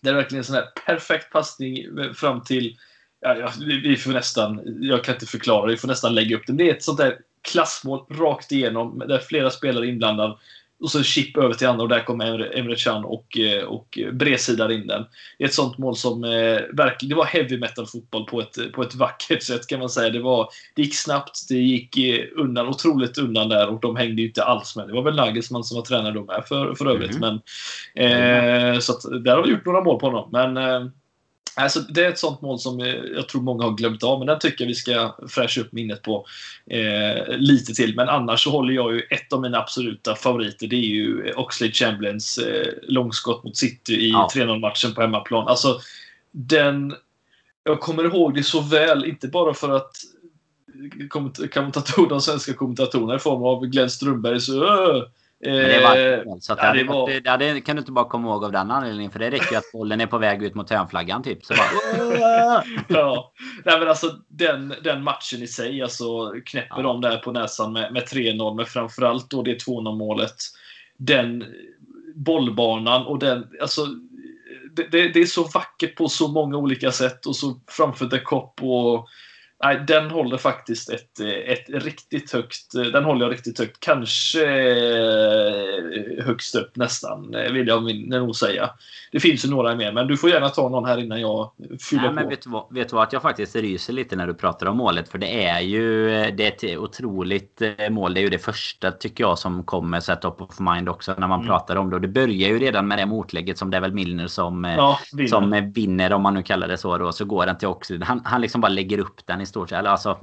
Det är verkligen en sån där perfekt passning eh, fram till Ja, ja, vi får nästan, jag kan inte förklara, vi får nästan lägga upp det. Det är ett sånt där klassmål rakt igenom där flera spelare är inblandade. Och så chip över till andra och där kommer Emre Can och, eh, och bredsidar in den. Det är ett sånt mål som eh, verkligen, det var heavy metal fotboll på ett, på ett vackert sätt kan man säga. Det, var, det gick snabbt, det gick eh, undan, otroligt undan där och de hängde ju inte alls med. Det var väl Nagelsmann som var tränare då med för, för övrigt. Mm. Men, eh, så att, där har vi gjort några mål på honom. Men eh, Alltså, det är ett sånt mål som jag tror många har glömt av, men den tycker jag vi ska fräscha upp minnet på eh, lite till. Men annars så håller jag ju ett av mina absoluta favoriter. Det är ju Oxlade Chamberlains eh, långskott mot City i ja. 3-0 matchen på hemmaplan. Alltså, den... Jag kommer ihåg det så väl, inte bara för att kommentatorerna, de svenska kommentatorerna i form av Glenn Strömberg så det, var, eh, så att ja, det, var... det, det, kan du inte bara komma ihåg av den anledningen. För det räcker ju att bollen är på väg ut mot hörnflaggan typ. Så bara, [LAUGHS] ja. Nej, men alltså, den, den matchen i sig, alltså, knäpper ja. de där på näsan med, med 3-0. Men framförallt då det 2-0 målet. Den bollbanan och den... Alltså, det, det, det, är så vackert på så många olika sätt. Och så framför The Cop och Nej, den håller faktiskt ett, ett riktigt högt... Den håller jag riktigt högt. Kanske eh, högst upp nästan, eh, vill jag nog säga. Det finns ju några mer, men du får gärna ta någon här innan jag fyller Nej, på. Men vet, du vad, vet du vad? Att jag faktiskt ryser lite när du pratar om målet. För det är ju det är ett otroligt eh, mål. Det är ju det första, tycker jag, som kommer så top of mind också när man mm. pratar om det. Och det börjar ju redan med det motlägget som det är väl Milner som, ja, vinner. som vinner, om man nu kallar det så. Då, så går den till Oxlade. Han, han liksom bara lägger upp den i stort sett. Eller alltså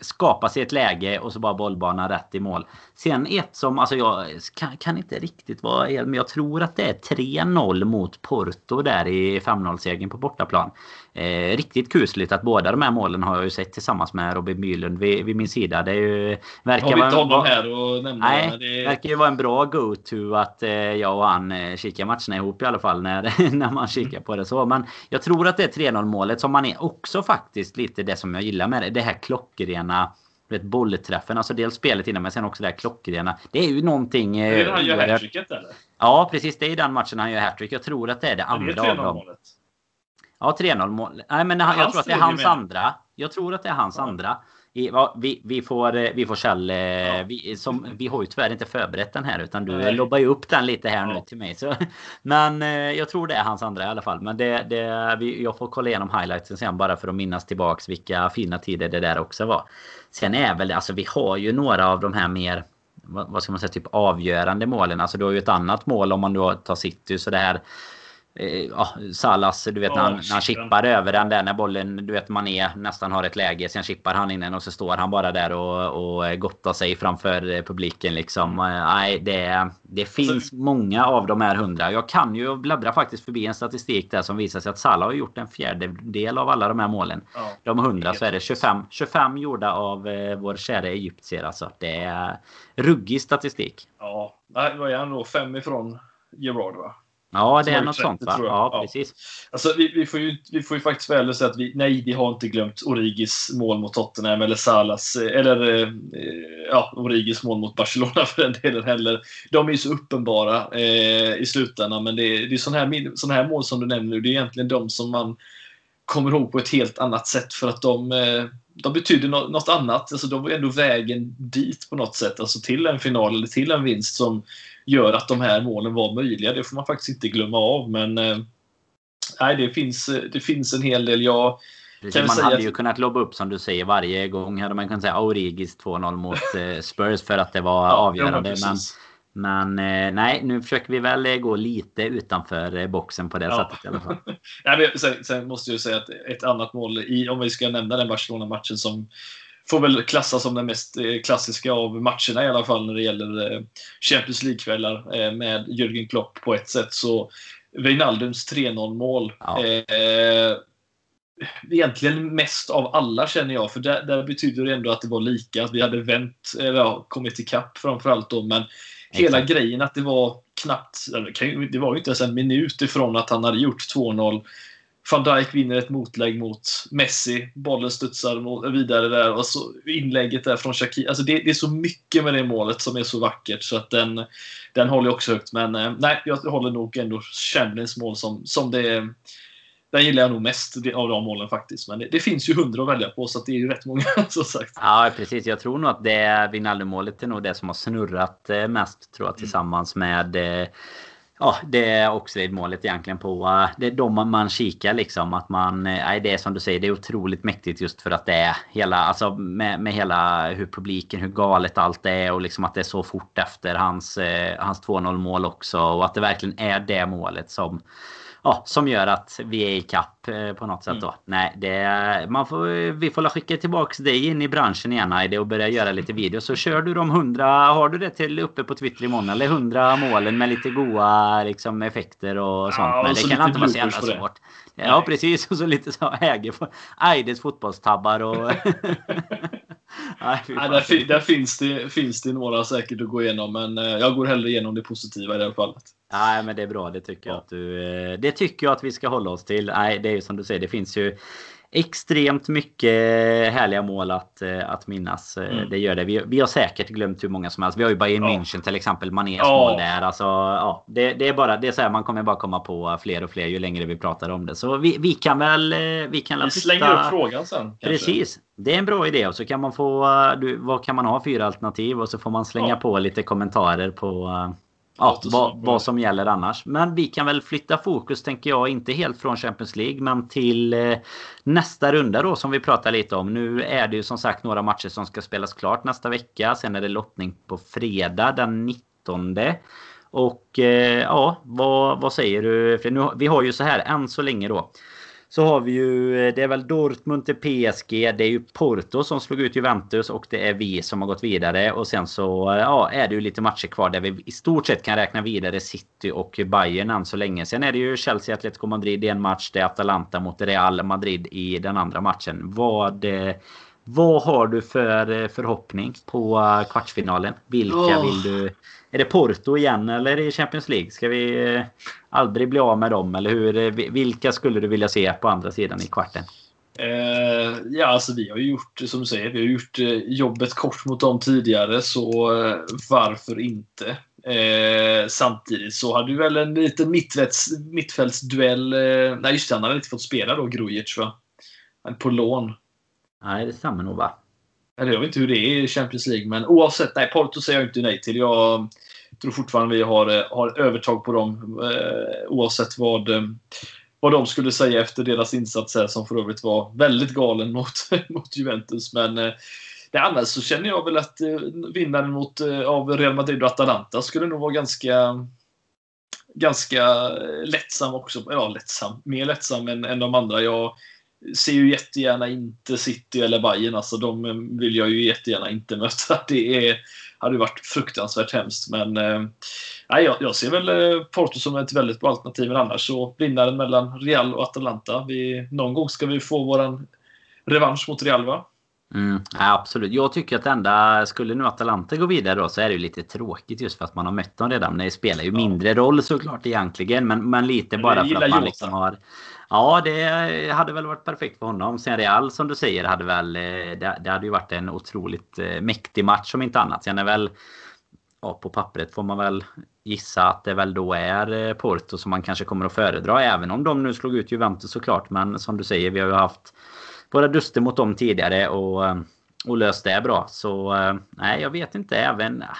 skapa sig ett läge och så bara bollbana rätt i mål. Sen ett som, alltså jag kan, kan inte riktigt vara men jag tror att det är 3-0 mot Porto där i 5-0-segern på bortaplan. Eh, riktigt kusligt att båda de här målen har jag ju sett tillsammans med Robin Bylund vid, vid min sida. Det är ju, verkar har vi inte honom här och nämna Nej, det verkar ju vara en bra go-to att eh, jag och han eh, kikar matcherna ihop i alla fall när, [LAUGHS] när man kikar på det så. Men jag tror att det är 3-0 målet som man är också faktiskt lite det som jag gillar med det. Det här klockrena vet, bollträffen. Alltså dels spelet innan men sen också det här klockrena. Det är ju någonting... Är det han gör hattricket eller? Ja precis, det är i den matchen han gör hattrick. Jag tror att det är det andra det av dem. Målet. Ja, 3-0 mål. Nej, men han, jag tror att det är hans andra. Jag tror att det är hans ja. andra. I, ja, vi, vi, får, eh, vi får Kjell, eh, ja. vi, som, vi har ju tyvärr inte förberett den här utan du Nej. lobbar ju upp den lite här ja. nu till mig. Så, [LAUGHS] men eh, jag tror det är hans andra i alla fall. Men det, det, vi, jag får kolla igenom highlightsen sen bara för att minnas tillbaks vilka fina tider det där också var. Sen är väl, alltså vi har ju några av de här mer vad ska man säga, typ avgörande målen. Alltså du har ju ett annat mål om man då tar City. Så det här ja, Salas, du vet när han, när han chippar över den där när bollen, du vet man är nästan har ett läge. Sen chippar han in den och så står han bara där och, och gottar sig framför publiken liksom. Eh, nej, det, det finns alltså, många av de här hundra. Jag kan ju bläddra faktiskt förbi en statistik där som visar sig att Salah har gjort en fjärdedel av alla de här målen. Ja, de hundra så är det 25, 25 gjorda av eh, vår kära egyptier alltså. Det är ruggig statistik. Ja, vad är han då? Fem ifrån Gerard va? Ja, det är något sånt va? Ja, ja, precis. Alltså, vi, vi, får ju, vi får ju faktiskt väl säga att vi, nej, vi har inte glömt Origis mål mot Tottenham eller Salas, eller eh, ja, Origis mål mot Barcelona [LAUGHS] för den delen heller. De är ju så uppenbara eh, i slutändan, men det är, det är sådana här, sån här mål som du nämner, det är egentligen de som man kommer ihåg på ett helt annat sätt för att de, eh, de betyder något annat. Alltså, de var ändå vägen dit på något sätt, alltså till en final eller till en vinst som gör att de här målen var möjliga. Det får man faktiskt inte glömma av. Men eh, nej, det finns, det finns en hel del. Jag, Precis, man hade ju kunnat lobba upp som du säger varje gång. Hade man kunnat säga Aurigis 2-0 mot [LAUGHS] eh, Spurs för att det var ja, avgörande. Ja, men, men eh, nej, nu försöker vi väl gå lite utanför boxen på det ja. sättet i alla fall. [LAUGHS] nej, men sen, sen, måste jag säga att ett annat mål, i, om vi ska nämna den Barcelona-matchen som får väl klassas som den mest eh, klassiska av matcherna i alla fall när det gäller eh, Champions League-kvällar eh, med Jürgen Klopp på ett sätt. Så Wijnaldums 3-0 mål. Ja. egentligen mest av alla känner jag. För där, där betyder det ändå att det var lika. Att vi hade vänt, eller ja, kommit ikapp framförallt då. Men Exakt. hela grejen att det var knappt, det var ju inte ens en minut ifrån att han hade gjort 2-0. Van Dijk vinner ett motlägg mot Messi. Bollen studsar vidare där. Och så inlägget där från Shakir. Alltså det, det, är så mycket med det målet som är så vackert. Så att den, den håller jag också högt. Men eh, nej, jag håller nog ändå Chamberlains mål som, som det den gillar jag nog mest av de målen faktiskt. Men det, det, finns ju hundra att välja på så det är ju rätt många [LAUGHS] som sagt. Ja precis. Jag tror nog att det Wijnaldum-målet är nog det som har snurrat eh, mest tror jag mm. tillsammans med eh, Ja, det är Oxlade-målet egentligen på... Eh, det är de man kikar liksom. Att man... Eh, nej, det är som du säger, det är otroligt mäktigt just för att det är hela... Alltså med, med hela hur publiken, hur galet allt är och liksom att det är så fort efter hans, eh, hans 2-0 mål också. Och att det verkligen är det målet som ja, som gör att vi är i kapp eh, på något sätt då. Mm. Nej, det, man får, vi får skicka tillbaka dig in i branschen igen Heidi och börja göra lite videos. Så kör du de hundra, har du det till uppe på Twitter imorgon? Eller hundra målen med lite goa liksom, effekter och sånt. Ja, och Men det kan inte vara så jävla svårt. Ja, precis. [LAUGHS] Och så lite så äger Aides fotbollstabbar och... [LAUGHS] Nej, Nej, där, där, finns, det, finns det några säkert att gå igenom, men eh, jag går hellre igenom det positiva i det här fallet. Nej, men det är bra. Det tycker jag att du... Eh, det tycker jag att vi ska hålla oss till. Nej, det är ju som du säger. Det finns ju extremt mycket härliga mål att, eh, att minnas. Mm. Det gör det. Vi, vi har säkert glömt hur många som helst. Vi har ju Bayern ja. München till exempel. Manés ja. mål där. Alltså, ja, det, det är bara det är så här, man kommer bara komma på fler och fler ju längre vi pratar om det. Så vi, vi kan väl... Vi, kan vi slänger upp frågan sen. Kanske. Precis. Det är en bra idé. Och så kan man få... Du, vad kan man ha? Fyra alternativ. Och så får man slänga ja. på lite kommentarer på ja, vad, vad, som gäller annars. Men vi kan väl flytta fokus, tänker jag, inte helt från Champions League, men till eh, nästa runda då som vi pratar lite om. Nu är det ju som sagt några matcher som ska spelas klart nästa vecka. Sen är det lottning på fredag den 19. Och eh, ja, vad, vad säger du? Nu, vi har ju så här än så länge då. Så har vi ju, eh, det är väl Dortmund till PSG, det är ju Porto som slog ut Juventus och det är vi som har gått vidare. Och sen så eh, ja, är det ju lite matcher kvar där vi i stort sett kan räkna vidare City och Bayern än så länge. Sen är det ju Chelsea Atletico Madrid i en match, det är Atalanta mot Real Madrid i den andra matchen. Vad, eh, vad har du för förhoppning på kvartsfinalen? Vilka oh. vill du är det Porto igen eller i Champions League? Ska vi eh, aldrig bli av med dem? Eller hur? Eh, vilka skulle du vilja se på andra sidan i kvarten? Eh, ja, alltså vi har ju gjort, som du säger, vi har gjort eh, jobbet kort mot dem tidigare, så eh, varför inte? Eh, samtidigt så hade du väl en liten mittfälts, mittfältsduell. Eh, nej, just det, han hade inte fått spela då, Grujic, va? På lån. Nej, det stämmer nog, va? Eller jag vet inte hur det är i Champions League, men oavsett. Nej, Porto säger jag inte nej till. Jag tror fortfarande vi har, eh, har övertag på dem eh, oavsett vad, eh, vad de skulle säga efter deras insats här, som för övrigt var väldigt galen [LAUGHS] mot, mot Juventus. Men eh, det annars så känner jag väl att eh, vinnaren mot, eh, av Real Madrid och Atalanta skulle nog vara ganska ganska lättsam också. Ja, lättsam. Mer lättsam än, än de andra. Jag ser ju jättegärna inte City eller Bayern. Alltså, de vill jag ju jättegärna inte möta. [LAUGHS] Det är, hade varit fruktansvärt hemskt. Men eh, jag, jag ser väl eh, Porto som ett väldigt bra alternativ. Men annars så vinnaren mellan Real och Atalanta. Vi, någon gång ska vi få våran revansch mot Real va? Mm, ja, absolut. Jag tycker att enda skulle nu Atalanta gå vidare då så är det ju lite tråkigt just för att man har mött dem redan. Det spelar ju mindre roll såklart egentligen. Men, men lite bara för att man liksom har Ja, det hade väl varit perfekt för honom. Sen Real som du säger hade väl... Eh, det, det hade ju varit en otroligt eh, mäktig match om inte annat. Sen är väl... Ja, på pappret får man väl gissa att det väl då är eh, Porto som man kanske kommer att föredra. Även om de nu slog ut Juventus såklart. Men som du säger, vi har ju haft våra duster mot dem tidigare och, eh, och löst det bra. Så eh, nej, jag vet inte. Även ah,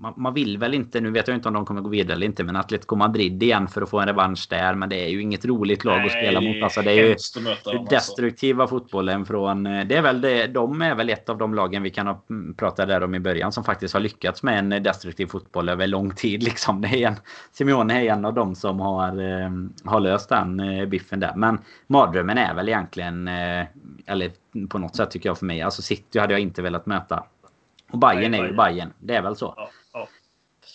man, man, vill väl inte, nu vet jag inte om de kommer gå vidare eller inte, men Atletico Madrid igen för att få en revansch där. Men det är ju inget roligt lag Nej, att spela mot. Alltså det är ju den alltså. destruktiva alltså. fotbollen från... Det är väl det, de är väl ett av de lagen vi kan ha pratat där om i början som faktiskt har lyckats med en destruktiv fotboll över lång tid. [LAUGHS] Liksom. Det är en, Simeone är en av dem som har, eh, har löst den eh, biffen där. Men mardrömmen är väl egentligen, eh, eller på något sätt tycker jag för mig, alltså City hade jag inte velat möta. Och Bayern är ju Bayern. Det är väl så. Ja.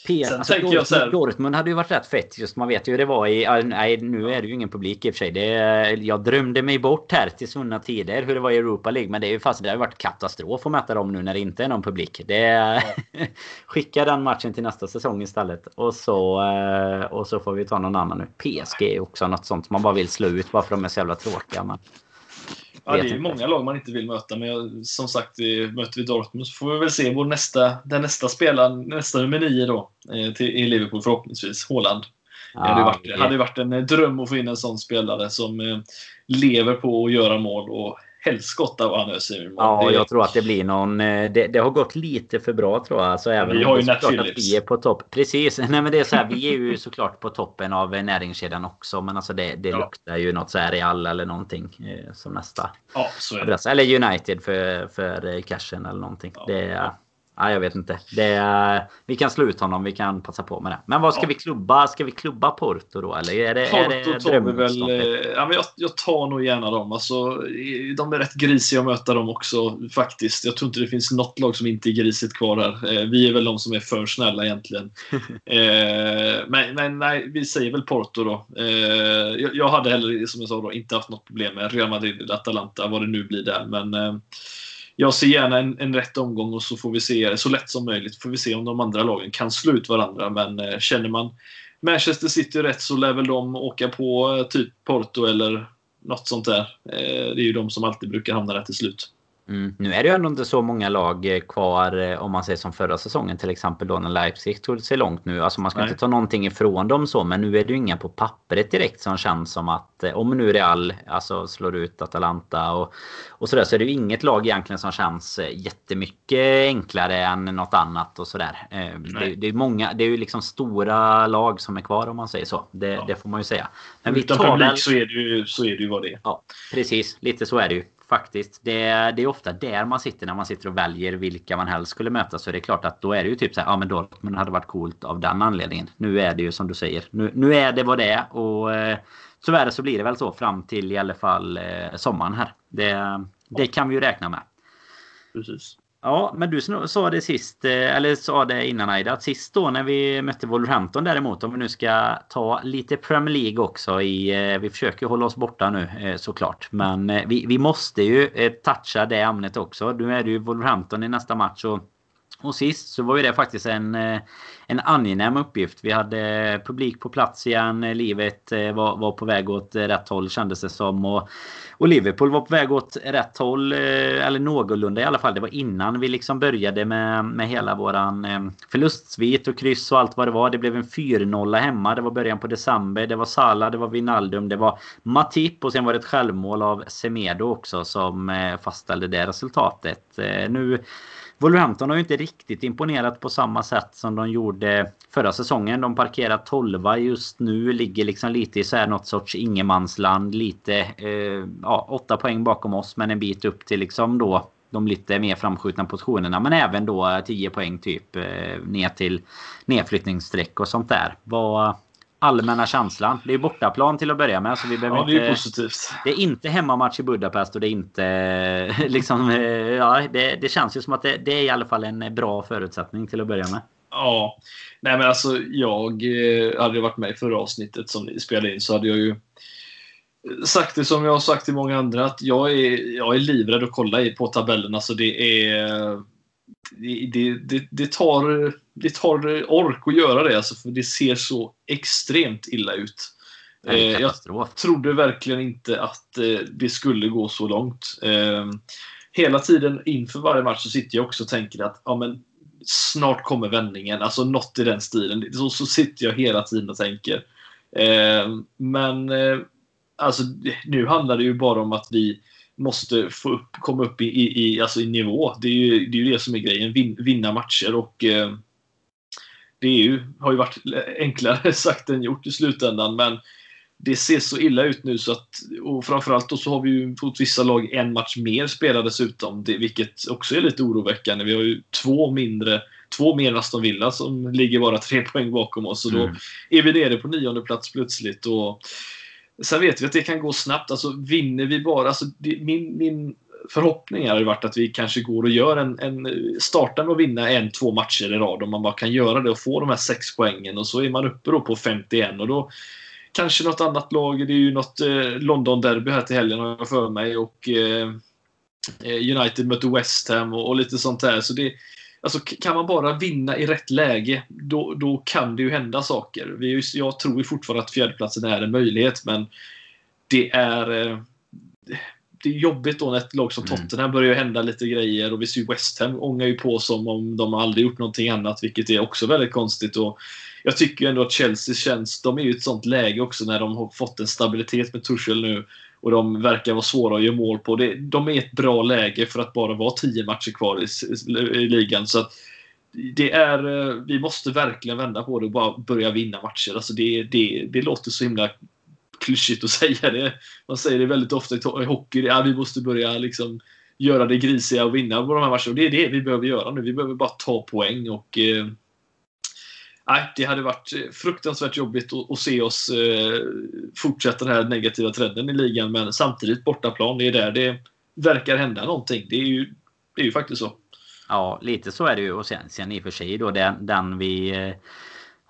P alltså. Dortmund hade ju varit rätt fett just. Man vet ju hur det var i... Nej, nu är det ju ingen publik i och för sig. Det, jag drömde mig bort här till svunna tider hur det var i Europa League. Men det är ju fast det har varit katastrof att möta dem nu när det inte är någon publik. Det, ja. [LAUGHS] skicka den matchen till nästa säsong istället. Och så, eh, och så får vi ta någon annan nu. PSG är också något sånt man bara vill slå ut bara för att de är så jävla tråkiga. Men... Ja, det är inte. många lag man inte vill möta, men som sagt, möter vi Dortmund så får vi väl se vår nästa, den nästa spelaren, nästa nummer nio då, eh, till, i Liverpool förhoppningsvis, Haaland. Ja, det hade varit, det hade varit en dröm att få in en sån spelare som eh, lever på att göra mål och helst skotta vad han öser Ja, det... jag tror att det blir någon... Eh, det, det, har gått lite för bra tror jag. Så även vi har ju Nat Vi är på topp. Precis. [LAUGHS] Nej, men det är så här, vi är ju såklart på toppen av näringskedjan också. Men alltså det, det ja. luktar ju något så här Real eller någonting eh, som nästa. Ja, så är det. Eller United för, för cashen eller någonting. Ja. Det, Ja, jag vet inte. Det, vi kan slå ut honom. Vi kan passa på med det. Men vad ska ja. vi klubba? Ska vi klubba Porto då? Eller är det, Porto är det tar vi väl... Eh, ja, men jag, jag, tar nog gärna dem. Alltså, de är rätt grisiga att möta dem också faktiskt. Jag tror inte det finns något lag som inte är grisigt kvar här. Eh, vi är väl de som är för snälla egentligen. [LAUGHS] eh, men, men, nej, vi säger väl Porto då. Jag, jag, hade heller, som jag sa, då, inte haft något problem med Real Madrid eller Atalanta, vad det nu blir där. Men jag ser gärna en, en rätt omgång och så får vi se så lätt som möjligt. Får vi se om de andra lagen kan slå ut varandra. Men eh, känner man Manchester City rätt så lär väl de åka på eh, typ Porto eller något sånt där. Eh, det är ju de som alltid brukar hamna där till slut. Mm. Nu är det ju ändå inte så många lag eh, kvar eh, om man säger som förra säsongen till exempel då när Leipzig tog sig långt nu. Alltså man ska Nej. inte ta någonting ifrån dem så men nu är det ju inga på pappret direkt som känns som att eh, om nu Real alltså slår ut Atalanta och, och sådär så är det ju inget lag egentligen som känns jättemycket enklare än något annat och sådär. Det, det, är många, det är ju liksom stora lag som är kvar om man säger så. Det, ja. det får man ju säga. Men Utan vi tar publik väl... så, är det ju, så är det ju vad det är. Ja, precis. Lite så är det ju. Faktiskt. Det, det är ofta där man sitter när man sitter och väljer vilka man helst skulle möta. Så det är klart att då är det ju typ så här, ja men Dortmund hade varit coolt av den anledningen. Nu är det ju som du säger. Nu, nu är det vad det är och eh, tyvärr så blir det väl så fram till i alla fall eh, sommaren här. Det, det kan vi ju räkna med. Precis. Ja, men du sa det sist, eh, eller sa det innan Aida, att sist då när vi mötte Wolverhampton däremot, om vi nu ska ta lite Premier League också i, eh, vi försöker hålla oss borta nu eh, såklart, men vi, vi måste ju toucha det ämnet också. Nu är det ju Wolverhampton i nästa match och och sist så var ju det faktiskt en, eh, en angenäm uppgift. Vi hade publik på plats igen. Livet eh, var, var på väg åt rätt håll kändes det som. Och och Liverpool var på väg åt rätt håll. Eh, eller någorlunda i alla fall. Det var innan vi liksom började med, med hela våran förlustsvit och kryss och allt vad det var. Det blev en 4-0 hemma. Det var början på december. Det var Salah, det var Vinaldum, det var Matip och sen var det ett självmål av Semedo också som fastställde det resultatet. Nu Wolverhampton har ju inte riktigt imponerat på samma sätt som de gjorde förra säsongen. De parkerar 12 just nu. Ligger liksom lite i så här något sorts ingenmansland. Lite, eh, ja, åtta poäng bakom oss men en bit upp till liksom då de lite mer framskjutna positionerna. Men även då eh, 10 poäng typ eh, ner till nedflyttningsstreck och sånt där. Vad, allmänna känslan. Det är bortaplan till att börja med. Så vi behöver ja, det är inte, positivt. Det är inte hemmamatch i Budapest och det är inte... [LAUGHS] Liksom, eh, ja, det, det känns ju som att det, det, är i alla fall en bra förutsättning till att börja med. Ja. Nej men alltså jag eh, hade varit med i förra avsnittet som ni spelade in så hade jag ju sagt det som jag har sagt till många andra att jag är, jag är livrädd att kolla på tabellen. Alltså det är det, det, det, tar, det tar ork att göra det, alltså, för det ser så extremt illa ut. Eh, jag trodde verkligen inte att eh, det skulle gå så långt. Eh, hela tiden inför varje match så sitter jag också och tänker att ja, men, snart kommer vändningen. Alltså något i den stilen. Så, så sitter jag hela tiden och tänker. men alltså, nu handlar det ju bara om att vi måste få upp, komma upp i, i, alltså i nivå. Det är, ju, det är ju det som är grejen. Vin, vinna matcher och eh, ju, har ju varit enklare [LAUGHS] sagt än gjort i slutändan. Men det ser så illa ut nu så att, och framförallt då så har vi ju fått vissa lag en match mer spelade dessutom, det, vilket också är lite oroväckande. Vi har ju två mindre, två mer än Aston Villa som ligger bara tre [LAUGHS] poäng bakom oss och då mm. är vi nere på nionde plats plötsligt. Och Sen vet vi att det kan gå snabbt. Alltså, vinner vi bara... Alltså, det, min, min förhoppning har varit att vi kanske går och gör en, en startar med att vinna en, två matcher i rad. Om man bara kan göra det och få de här sex poängen och så är man uppe då på 51 och då kanske något annat lag. Det är ju något eh, London-derby här till helgen har jag för mig och eh, eh United möter West Ham och, och, lite sånt där. Så det, alltså, kan man bara vinna i rätt läge, då, då kan det ju hända saker. Vi, jag tror ju fortfarande att fjärdeplatsen är en möjlighet, men det är eh, det är jobbigt då när ett lag som mm. Tottenham börjar hända lite grejer och vi ser ju West Ham ångar ju på som om de aldrig gjort någonting annat, vilket är också väldigt konstigt. Och jag tycker ändå att Chelsea känns, de är ju i ett sånt läge också när de har fått en stabilitet med Tuchel nu och de verkar vara svåra att göra mål på. De är i ett bra läge för att bara vara tio matcher kvar i, ligan. Så det är, eh, vi måste verkligen vända på det och bara börja vinna matcher. Alltså det, det, det låter så himla klyschigt att [LAUGHS] säga det. Man säger det väldigt ofta i hockey. Ja, vi måste börja liksom göra det grisiga och vinna på de här matcherna. Och det är det vi behöver göra nu. Vi behöver bara ta poäng. och eh, det hade varit eh, fruktansvärt jobbigt att, att se oss eh, fortsätta den här negativa trenden i ligan. Men samtidigt bortaplan, det är där det verkar hända någonting. Det är ju, det är ju faktiskt så. Ja, lite så är det ju. Och sen, sen i och för sig då den, den vi eh,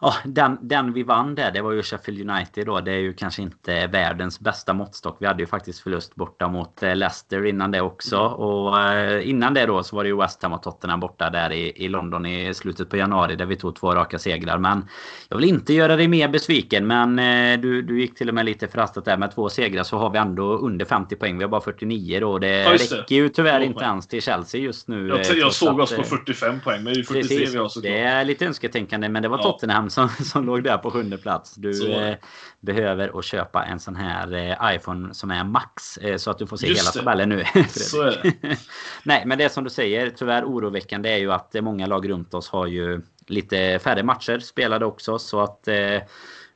Ja, den, den vi vann där, det var ju Sheffield United då. Det är ju kanske inte världens bästa måttstock. Vi hade ju faktiskt förlust borta mot eh, Leicester innan det också. Mm. Och eh, innan det då så var det ju West Ham och Tottenham borta där i, i London i slutet på januari där vi tog två raka segrar. Men jag vill inte göra dig mer besviken. Men eh, du, du gick till och med lite förhastat där med två segrar så har vi ändå under 50 poäng. Vi har bara 49 då. Det, ja, räcker ju tyvärr inte ens till Chelsea just nu. Jag, jag såg oss på 45 poäng, men det är ju 43 precis, vi har såklart. Det är lite önsketänkande, men det var ja. Tottenham som, [LAUGHS] som låg där på sjunde plats. Du eh, behöver att köpa en sån här eh, iPhone som är max. Eh, så att du får se Just hela tabellen nu. [LAUGHS] [LAUGHS] Nej, men det som du säger, tyvärr oroväckande är ju att många lag runt oss har ju lite färre matcher spelade också. Så att eh,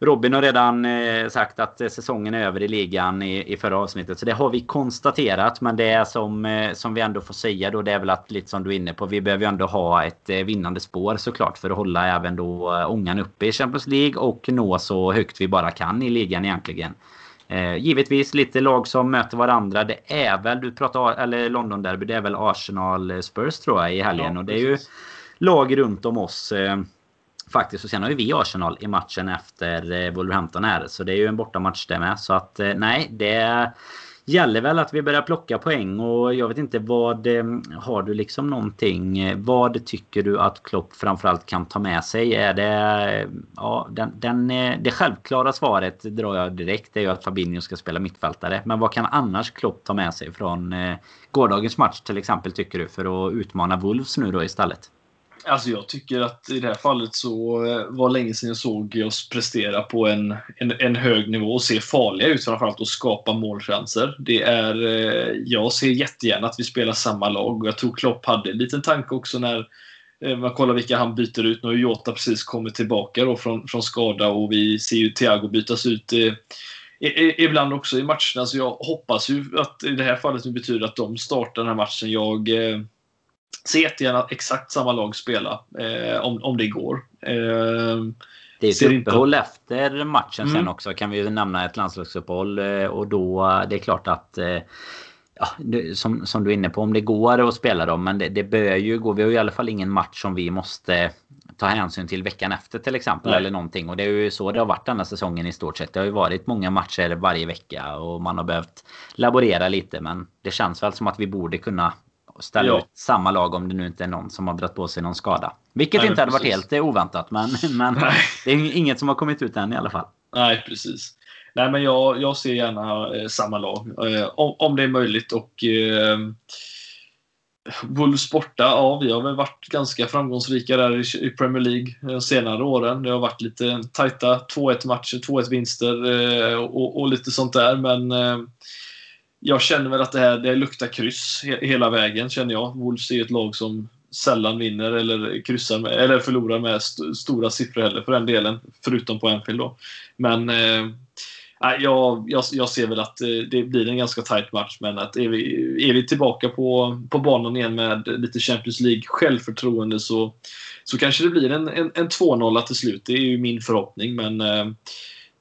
Robin har redan eh, sagt att eh, säsongen är över i ligan i, i förra avsnittet. Så det har vi konstaterat. Men det som, eh, som vi ändå får säga då det är väl att lite som du är inne på. Vi behöver ju ändå ha ett vinnande spår såklart. För att hålla även då ångan uppe i Champions League. Och nå så högt vi bara kan i ligan egentligen. Eh, givetvis lite lag som möter varandra. Det är väl, du pratar eller London Derby, det är väl Arsenal Spurs tror jag i helgen. Ja, och det är ju lag runt om oss. Eh, faktiskt. Och sen har ju vi Arsenal i matchen efter eh, Wolverhampton här. Så det är ju en bortamatch det med. Så att eh, nej, det gäller väl att vi börjar plocka poäng och jag vet inte vad eh, har du liksom någonting vad tycker du att Klopp framförallt kan ta med sig är det ja den, den det självklara svaret drar jag direkt Det är ju att Fabinho ska spela mittfältare men vad kan annars Klopp ta med sig från gårdagens match till exempel tycker du för att utmana Wolves nu då istället? Alltså jag tycker att i det här fallet så eh, var länge sedan jag såg oss prestera på en, en, en hög nivå och se farliga ut framförallt och skapa målchanser. Det är, eh, jag ser jättegärna att vi spelar samma lag och jag tror Klopp hade en liten tanke också när eh, man kollar vilka han byter ut. Nu har Jota precis kommit tillbaka då från, från skada och vi ser ju Thiago bytas ut ibland också i matcherna. Så jag hoppas ju att i det här fallet det betyder att de startar den här matchen. Jag ser jättegärna exakt samma lag spela eh, om, om det går. Eh, det är ett uppehåll inte... efter matchen mm. sen också kan vi ju nämna ett landslagsuppehåll eh, och då det är klart att eh, Ja, som, som du är inne på, om det går att spela dem. Men det, det bör ju gå. Vi har ju i alla fall ingen match som vi måste ta hänsyn till veckan efter till exempel. Nej. Eller någonting. Och det är ju så det har varit denna säsongen i stort sett. Det har ju varit många matcher varje vecka. Och man har behövt laborera lite. Men det känns väl som att vi borde kunna och ställa ja. ut samma lag om det nu inte är någon som har dragit på sig någon skada. Vilket Nej, inte hade precis. varit helt oväntat, men, [LAUGHS] men det är inget som har kommit ut än i alla fall. Nej, precis. Nej, men jag, jag ser gärna eh, samma lag eh, om, om det är möjligt. och eh, Wolves borta, ja vi har väl varit ganska framgångsrika där i, i Premier League de senare åren. Det har varit lite tajta 2-1 matcher, 2-1 vinster eh, och, och, lite sånt där. Men eh, jag känner väl att det här det luktar kryss hela vägen, känner jag. Wolves är ett lag som sällan vinner eller kryssar med, eller förlorar med st stora siffror heller för den delen. Förutom på Anfield då. Men eh, jag, jag, jag, ser väl att eh, det blir en ganska tight match, men att är vi, är vi tillbaka på, på banan igen med lite Champions League självförtroende så, så kanske det blir en, en, en 2-0 till slut. Det är ju min förhoppning, men eh,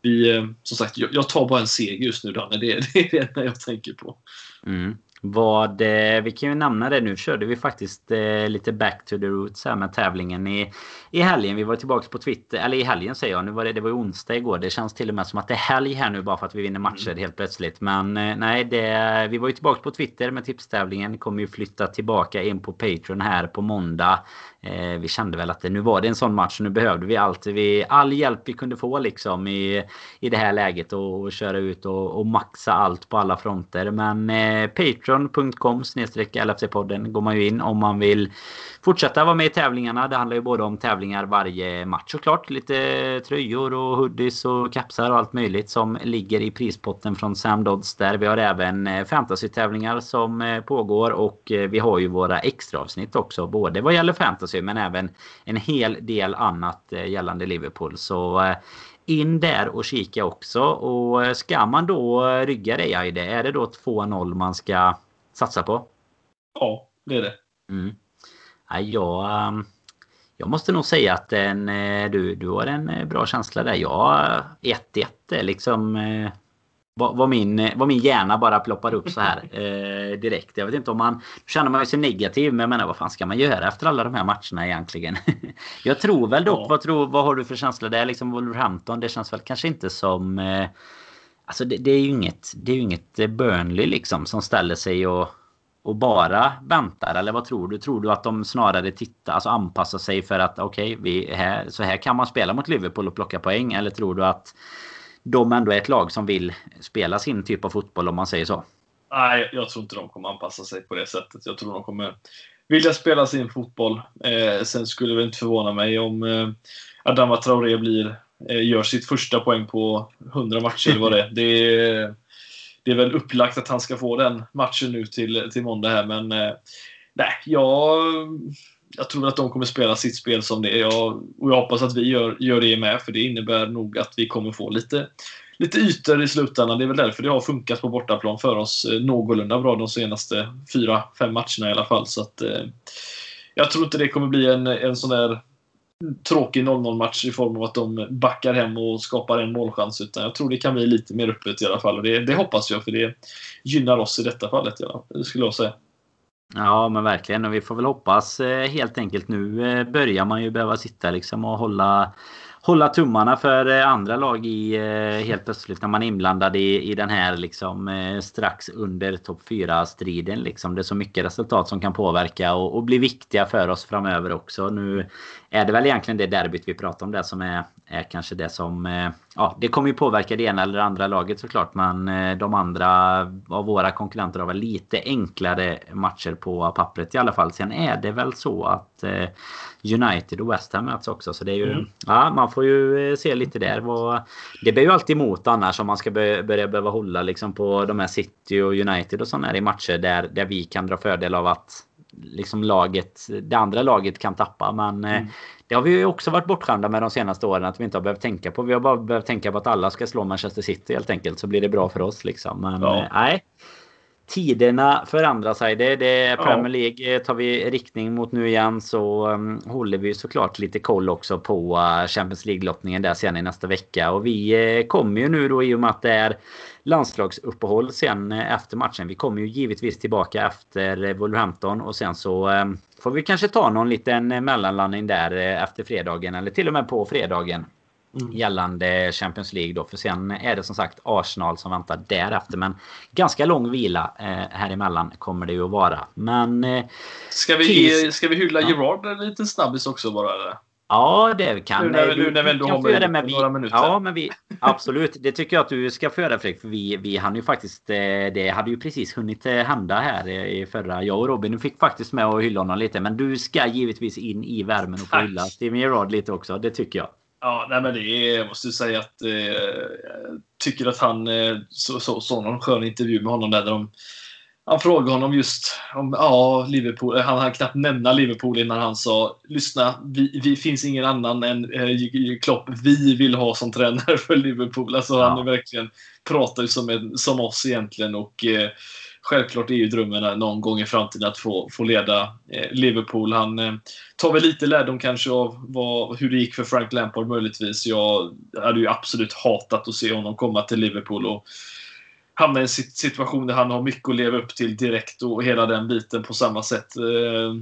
vi, eh, som sagt, jag tar bara en seger just nu Danne. Det, [LAUGHS] det är det enda jag tänker på. Mm. Vad, eh, vi kan ju nämna det nu. Körde vi faktiskt eh, lite back to the roots här med tävlingen i, i helgen. Vi var tillbaka på Twitter. Eller i helgen säger jag. Nu var det, det var onsdag igår. Det känns till och med som att det är helg här nu bara för att vi vinner matcher mm. helt plötsligt. Men eh, nej, det, vi var ju tillbaka på Twitter med tipstävlingen. Kommer ju flytta tillbaka in på Patreon här på måndag. Vi kände väl att det, nu var det en sån match. Nu behövde vi allt. Vi, all hjälp vi kunde få liksom i, i det här läget. Och, och köra ut och, och maxa allt på alla fronter. Men eh, Patreon.com LFC-podden går man ju in om man vill fortsätta vara med i tävlingarna. Det handlar ju både om tävlingar varje match såklart. Lite tröjor och hoodies och kapsar och allt möjligt som ligger i prispotten från Sam Dodds där. Vi har även eh, fantasy-tävlingar som eh, pågår och eh, vi har ju våra extra avsnitt också. Både vad gäller fantasy men även en hel del annat gällande Liverpool. Så in där och kika också. Och ska man då rygga dig Aide, är det då 2-0 man ska satsa på? Ja, det är det. Mm. Jag, ehm, jag måste nog säga att en, eh, du, du har en eh, bra känsla där. Jag 1-1 är liksom eh, vad min, vad min hjärna bara ploppar upp så här eh, direkt. Jag vet inte om man... Känner man sig negativ men jag menar vad fan ska man göra efter alla de här matcherna egentligen? [LAUGHS] jag tror väl dock, ja. vad, tror, vad har du för känsla där? Liksom Wolverhampton, det känns väl kanske inte som... Eh, alltså det, det, är ju inget, det är inget Burnley liksom som ställer sig och och bara väntar? Eller vad tror du? Tror du att de snarare tittar, alltså anpassar sig för att okej, okay, här, så här kan man spela mot Liverpool och plocka poäng? Eller tror du att de ändå är ett lag som vill spela sin typ av fotboll om man säger så? Nej, jag tror inte de kommer anpassa sig på det sättet. Jag tror de kommer vilja spela sin fotboll. Eh, sen skulle det inte förvåna mig om eh, Adama Traoré blir, eh, gör sitt första poäng på 100 matcher eller vad det är. Det är det är väl upplagt att han ska få den matchen nu till, till måndag här, men eh, nej, jag, jag tror att de kommer spela sitt spel som det är. Jag, och jag hoppas att vi gör, gör det med, för det innebär nog att vi kommer få lite, lite ytor i slutändan. Det är väl därför det har funkat på bortaplan för oss eh, någorlunda bra de senaste fyra, fem matcherna i alla fall. Så att, eh, jag tror inte det kommer bli en, en sån där tråkig 0-0 match i form av att de backar hem och skapar en målchans. Utan jag tror det kan bli lite mer öppet i alla fall. Och det, det hoppas jag, för det gynnar oss i detta fallet, ja, skulle jag säga. Ja, men verkligen. Och vi får väl hoppas eh, helt enkelt. Nu eh, börjar man ju behöva sitta liksom och hålla hålla tummarna för eh, andra lag i eh, helt plötsligt när man är inblandad i, i den här liksom eh, strax under topp 4 striden liksom. Det är så mycket resultat som kan påverka och, och bli viktiga för oss framöver också. Nu är det väl egentligen det derbyt vi pratar om det som är, är kanske det som... Ja, det kommer ju påverka det ena eller det andra laget såklart. Men de andra av våra konkurrenter har väl lite enklare matcher på pappret i alla fall. Sen är det väl så att United och West Ham möts också. Så det är ju... Mm. Ja, man får ju eh, se lite där. Det blir ju alltid emot annars om man ska börja, börja behöva hålla liksom på de här City och United och sådana här i matcher där, där vi kan dra fördel av att liksom laget, det andra laget kan tappa. Men eh, mm. det har vi ju också varit bortskämda med de senaste åren att vi inte har behövt tänka på. Vi har bara behövt tänka på att alla ska slå Manchester City helt enkelt. Så blir det bra för oss liksom. Men ja. Eh, nej tiderna förändrar sig. Det, det Premier League eh, tar vi riktning mot nu igen så um, håller vi såklart lite koll också på uh, Champions League-lottningen där sen i nästa vecka. Och vi uh, kommer ju nu då i och med att det är landslagsuppehåll sen uh, efter matchen. Vi kommer ju givetvis tillbaka efter Wolverhampton och sen så um, får vi kanske ta någon liten mellanlandning där efter fredagen eller till och med på fredagen. Mm. Gällande Champions League då. För sen är det som sagt Arsenal som väntar därefter. Men ganska lång vila eh, här emellan kommer det ju att vara. Men... Eh, ska, vi, ska vi hylla ja. Gerard en liten snabbis också bara? Eller? Ja, det kan nu när, nu när vi ändå har med, med några minuter. Ja, men vi, absolut. Det tycker jag att du ska få göra Fredrik. För vi, vi hann ju faktiskt... Eh, det hade ju precis hunnit eh, hända här i förra... Jag och Robin fick faktiskt med att hylla honom lite. Men du ska givetvis in i värmen och få hylla Steven Gerard lite också. Det tycker jag. Ja, nej men det är, jag måste säga att eh, jag tycker att han eh, så, så, så någon skön intervju med honom där, där de, han frågade honom just om ja, Liverpool. Han hann knappt nämna Liverpool innan han sa lyssna, vi, vi finns ingen annan än eh, Klopp. Vi vill ha som tränare för Liverpool. Alltså ja. han är verkligen pratar ju som, en, som oss egentligen och eh, självklart är ju drömmen någon gång i framtiden att få, få leda eh, Liverpool. Han eh, tar väl lite lärdom kanske av vad, hur det gick för Frank Lampard möjligtvis. Jag hade ju absolut hatat att se honom komma till Liverpool. Och hamna i en situation där han har mycket att leva upp till direkt och hela den biten på samma sätt. Eh,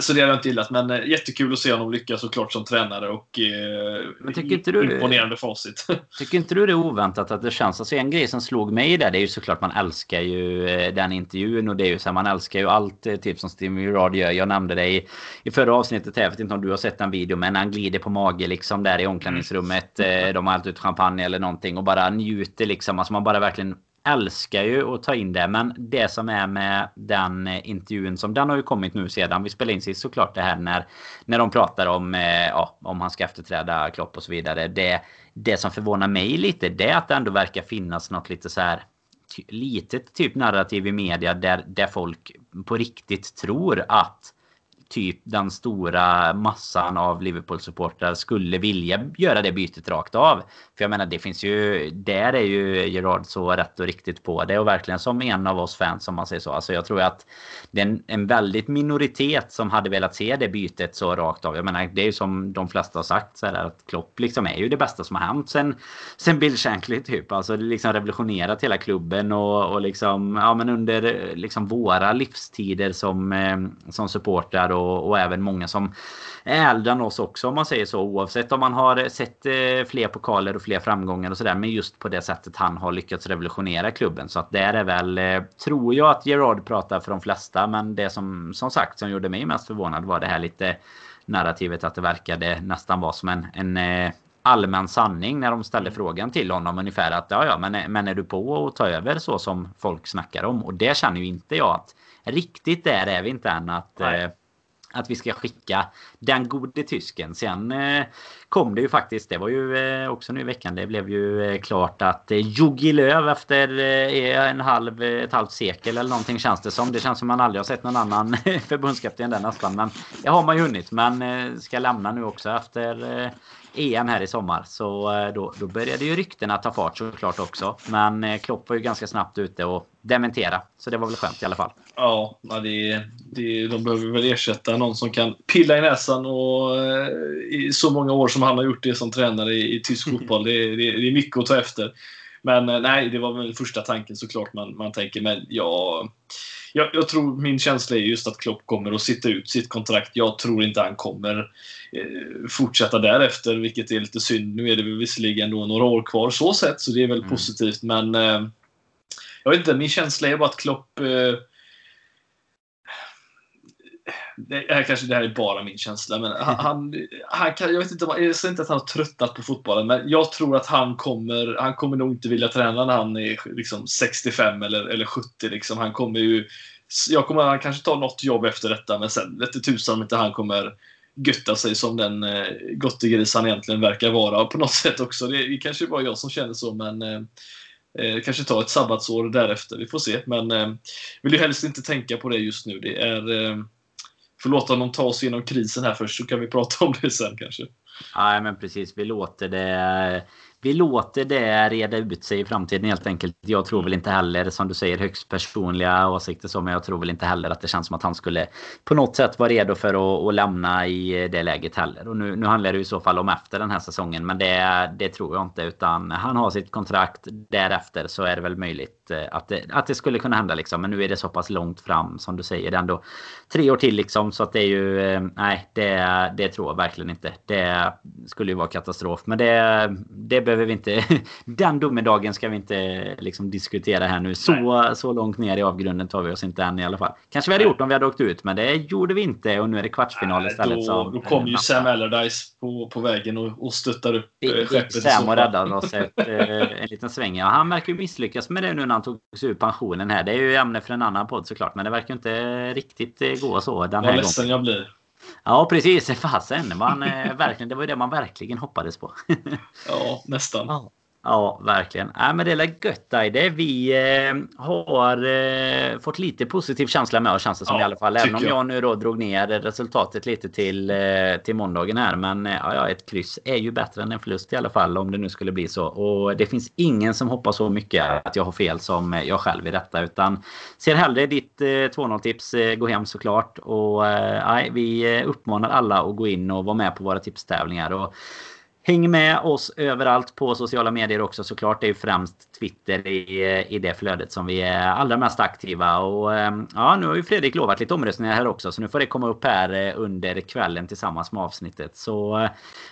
så det hade jag inte gillat, men eh, jättekul att se honom lyckas såklart som tränare och eh, tycker inte du, imponerande facit. [LAUGHS] Tycker inte du det är oväntat att det känns? Alltså en grej som slog mig där, det är ju såklart man älskar ju eh, den intervjun och det är ju så här, man älskar ju allt typ som Steve Gerard gör. Jag nämnde det i, i förra avsnittet här, jag vet inte om du har sett den videon, men han glider på mage liksom där i omklädningsrummet. Mm. De har alltid ut champagne eller någonting och bara njuter liksom. Alltså man bara verkligen älskar ju att ta in det. Men det som är med den intervjun som den har ju kommit nu sedan vi spelade in sist såklart det här när, när de pratar om, eh, ja, om han ska efterträda Klopp och så vidare. Det, det som förvånar mig lite det är att det ändå verkar finnas något lite så här litet typ narrativ i media där, där folk på riktigt tror att typ den stora massan av Liverpool-supportrar skulle vilja göra det bytet rakt av. För jag menar, det finns ju... Där är ju Gerard så rätt och riktigt på det. Och verkligen som en av oss fans, om man säger så. Alltså jag tror att det är en, en väldigt minoritet som hade velat se det bytet så rakt av. Jag menar, det är ju som de flesta har sagt så här, att Klopp liksom är ju det bästa som har hänt sen, sen Bill Shankly typ. Alltså det liksom revolutionerat hela klubben och, och liksom, ja men under liksom våra livstider som, eh, som supportrar och, och även många som är äldre än oss också om man säger så. Oavsett om man har sett eh, fler pokaler och fler framgångar och sådär. Men just på det sättet han har lyckats revolutionera klubben. Så att där är väl, eh, tror jag att Gerard pratar för de flesta. Men det som som sagt som gjorde mig mest förvånad var det här lite narrativet att det verkade nästan vara som en, en eh, allmän sanning när de ställde frågan till honom ungefär att ja ja men, men är du på att ta över så som folk snackar om och det känner ju inte jag att riktigt där är vi inte än att eh, att vi ska skicka den gode tysken. Sen eh, kom det ju faktiskt, det var ju eh, också nu i veckan, det blev ju eh, klart att eh, Jogi Löv efter en halv, ett halvt sekel eller någonting känns det som. Det känns som man aldrig har sett någon annan [LAUGHS] förbundskapten där nästan. Men det har man ju hunnit. Men ska lämna nu också efter EM här i sommar. Så då, då började ju ryktena ta fart såklart också. Men Klopp var ju ganska snabbt ute och dementera. Så det var väl skönt i alla fall. Ja, det, det, de behöver väl ersätta någon som kan pilla i näsan och i så många år som han har gjort det som tränare i, i tysk [LAUGHS] fotboll. Det, det, det är mycket att ta efter. Men nej, det var väl första tanken såklart man, man tänker. Men ja, jag, jag, tror min känsla är just att Klopp kommer att sitta ut sitt kontrakt. Jag tror inte han kommer eh, fortsätta därefter, vilket är lite synd. Nu är det visserligen då några år kvar så sett, så det är väl mm. positivt. Men eh, jag vet inte, min känsla är bara att Klopp eh, det här kanske det här är bara min känsla, men han, han, han kan, jag vet inte, jag säger inte att han har tröttnat på fotbollen, men jag tror att han kommer, han kommer nog inte vilja träna när han är liksom 65 eller, eller 70. Liksom. Han kommer ju, jag kommer han kanske ta något jobb efter detta, men sen vete tusan om inte han kommer götta sig som den eh, gottegris han egentligen verkar vara på något sätt också. Det, det kanske bara jag som känner så, men eh, eh, kanske ta ett sabbatsår därefter. Vi får se, men eh, vill ju helst inte tänka på det just nu. Det är eh, får låta honom ta oss igenom krisen här först så kan vi prata om det sen kanske. Nej men precis, vi låter det vi låter det reda ut sig i framtiden helt enkelt. Jag tror väl inte heller, som du säger, högst personliga åsikter så, men jag tror väl inte heller att det känns som att han skulle på något sätt vara redo för att, att lämna i det läget heller. Och nu, nu handlar det i så fall om efter den här säsongen, men det, det tror jag inte, utan han har sitt kontrakt. Därefter så är det väl möjligt eh, att det, att det skulle kunna hända liksom. Men nu är det så pass långt fram som du säger. Det är ändå tre år till liksom, så att det är ju, eh, nej, det, det tror jag verkligen inte. Det skulle ju vara katastrof, men det, det behöver vi inte... [LAUGHS] Den domedagen ska vi inte liksom diskutera här nu. Så, så långt ner i avgrunden tar vi oss inte än i alla fall. Kanske vi hade gjort om vi hade åkt ut, men det gjorde vi inte. Och nu är det kvartsfinal istället. Då, som, då kom ju Sam Allardyce på, på vägen och, och stöttar upp eh, skeppet. Sam och räddade oss ett, [LAUGHS] eh, en liten sväng. Ja, han verkar ju misslyckas med det nu när han tog sig ur pensionen här. Det är ju ämne för en annan podd såklart, men det verkar inte riktigt eh, gå så den här Vad ledsen jag blir. Ja, precis. Fasen. Man, verkligen, det var ju det man verkligen hoppades på. [LAUGHS] ja, nästan. Ja. Ja, verkligen. Ja, men det är gött det. Vi eh, har eh, fått lite positiv känsla med oss känns det som ja, i alla fall. Även om jag. jag nu då drog ner resultatet lite till, eh, till måndagen här. Men eh, ja, ett kryss är ju bättre än en förlust i alla fall om det nu skulle bli så. Och det finns ingen som hoppas så mycket att jag har fel som jag själv i detta. Utan ser hellre ditt 2-0 tips gå hem såklart. Och vi uppmanar alla att gå in och vara med på våra tipstävlingar. Och Häng med oss överallt på sociala medier också såklart. Det är ju främst Twitter i, i det flödet som vi är allra mest aktiva. Och ehm, ja, nu har ju Fredrik lovat lite omröstningar här också. Så nu får det komma upp här eh, under kvällen tillsammans med avsnittet. Så eh,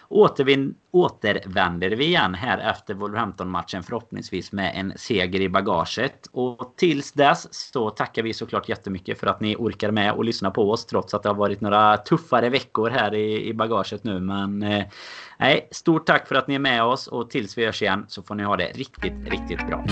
återvin, återvänder vi igen här efter Wolverhampton-matchen förhoppningsvis med en seger i bagaget. Och tills dess så tackar vi såklart jättemycket för att ni orkar med och lyssna på oss trots att det har varit några tuffare veckor här i, i bagaget nu. Men eh, nej, stort tack för att ni är med oss och tills vi hörs igen så får ni ha det riktigt, riktigt bra.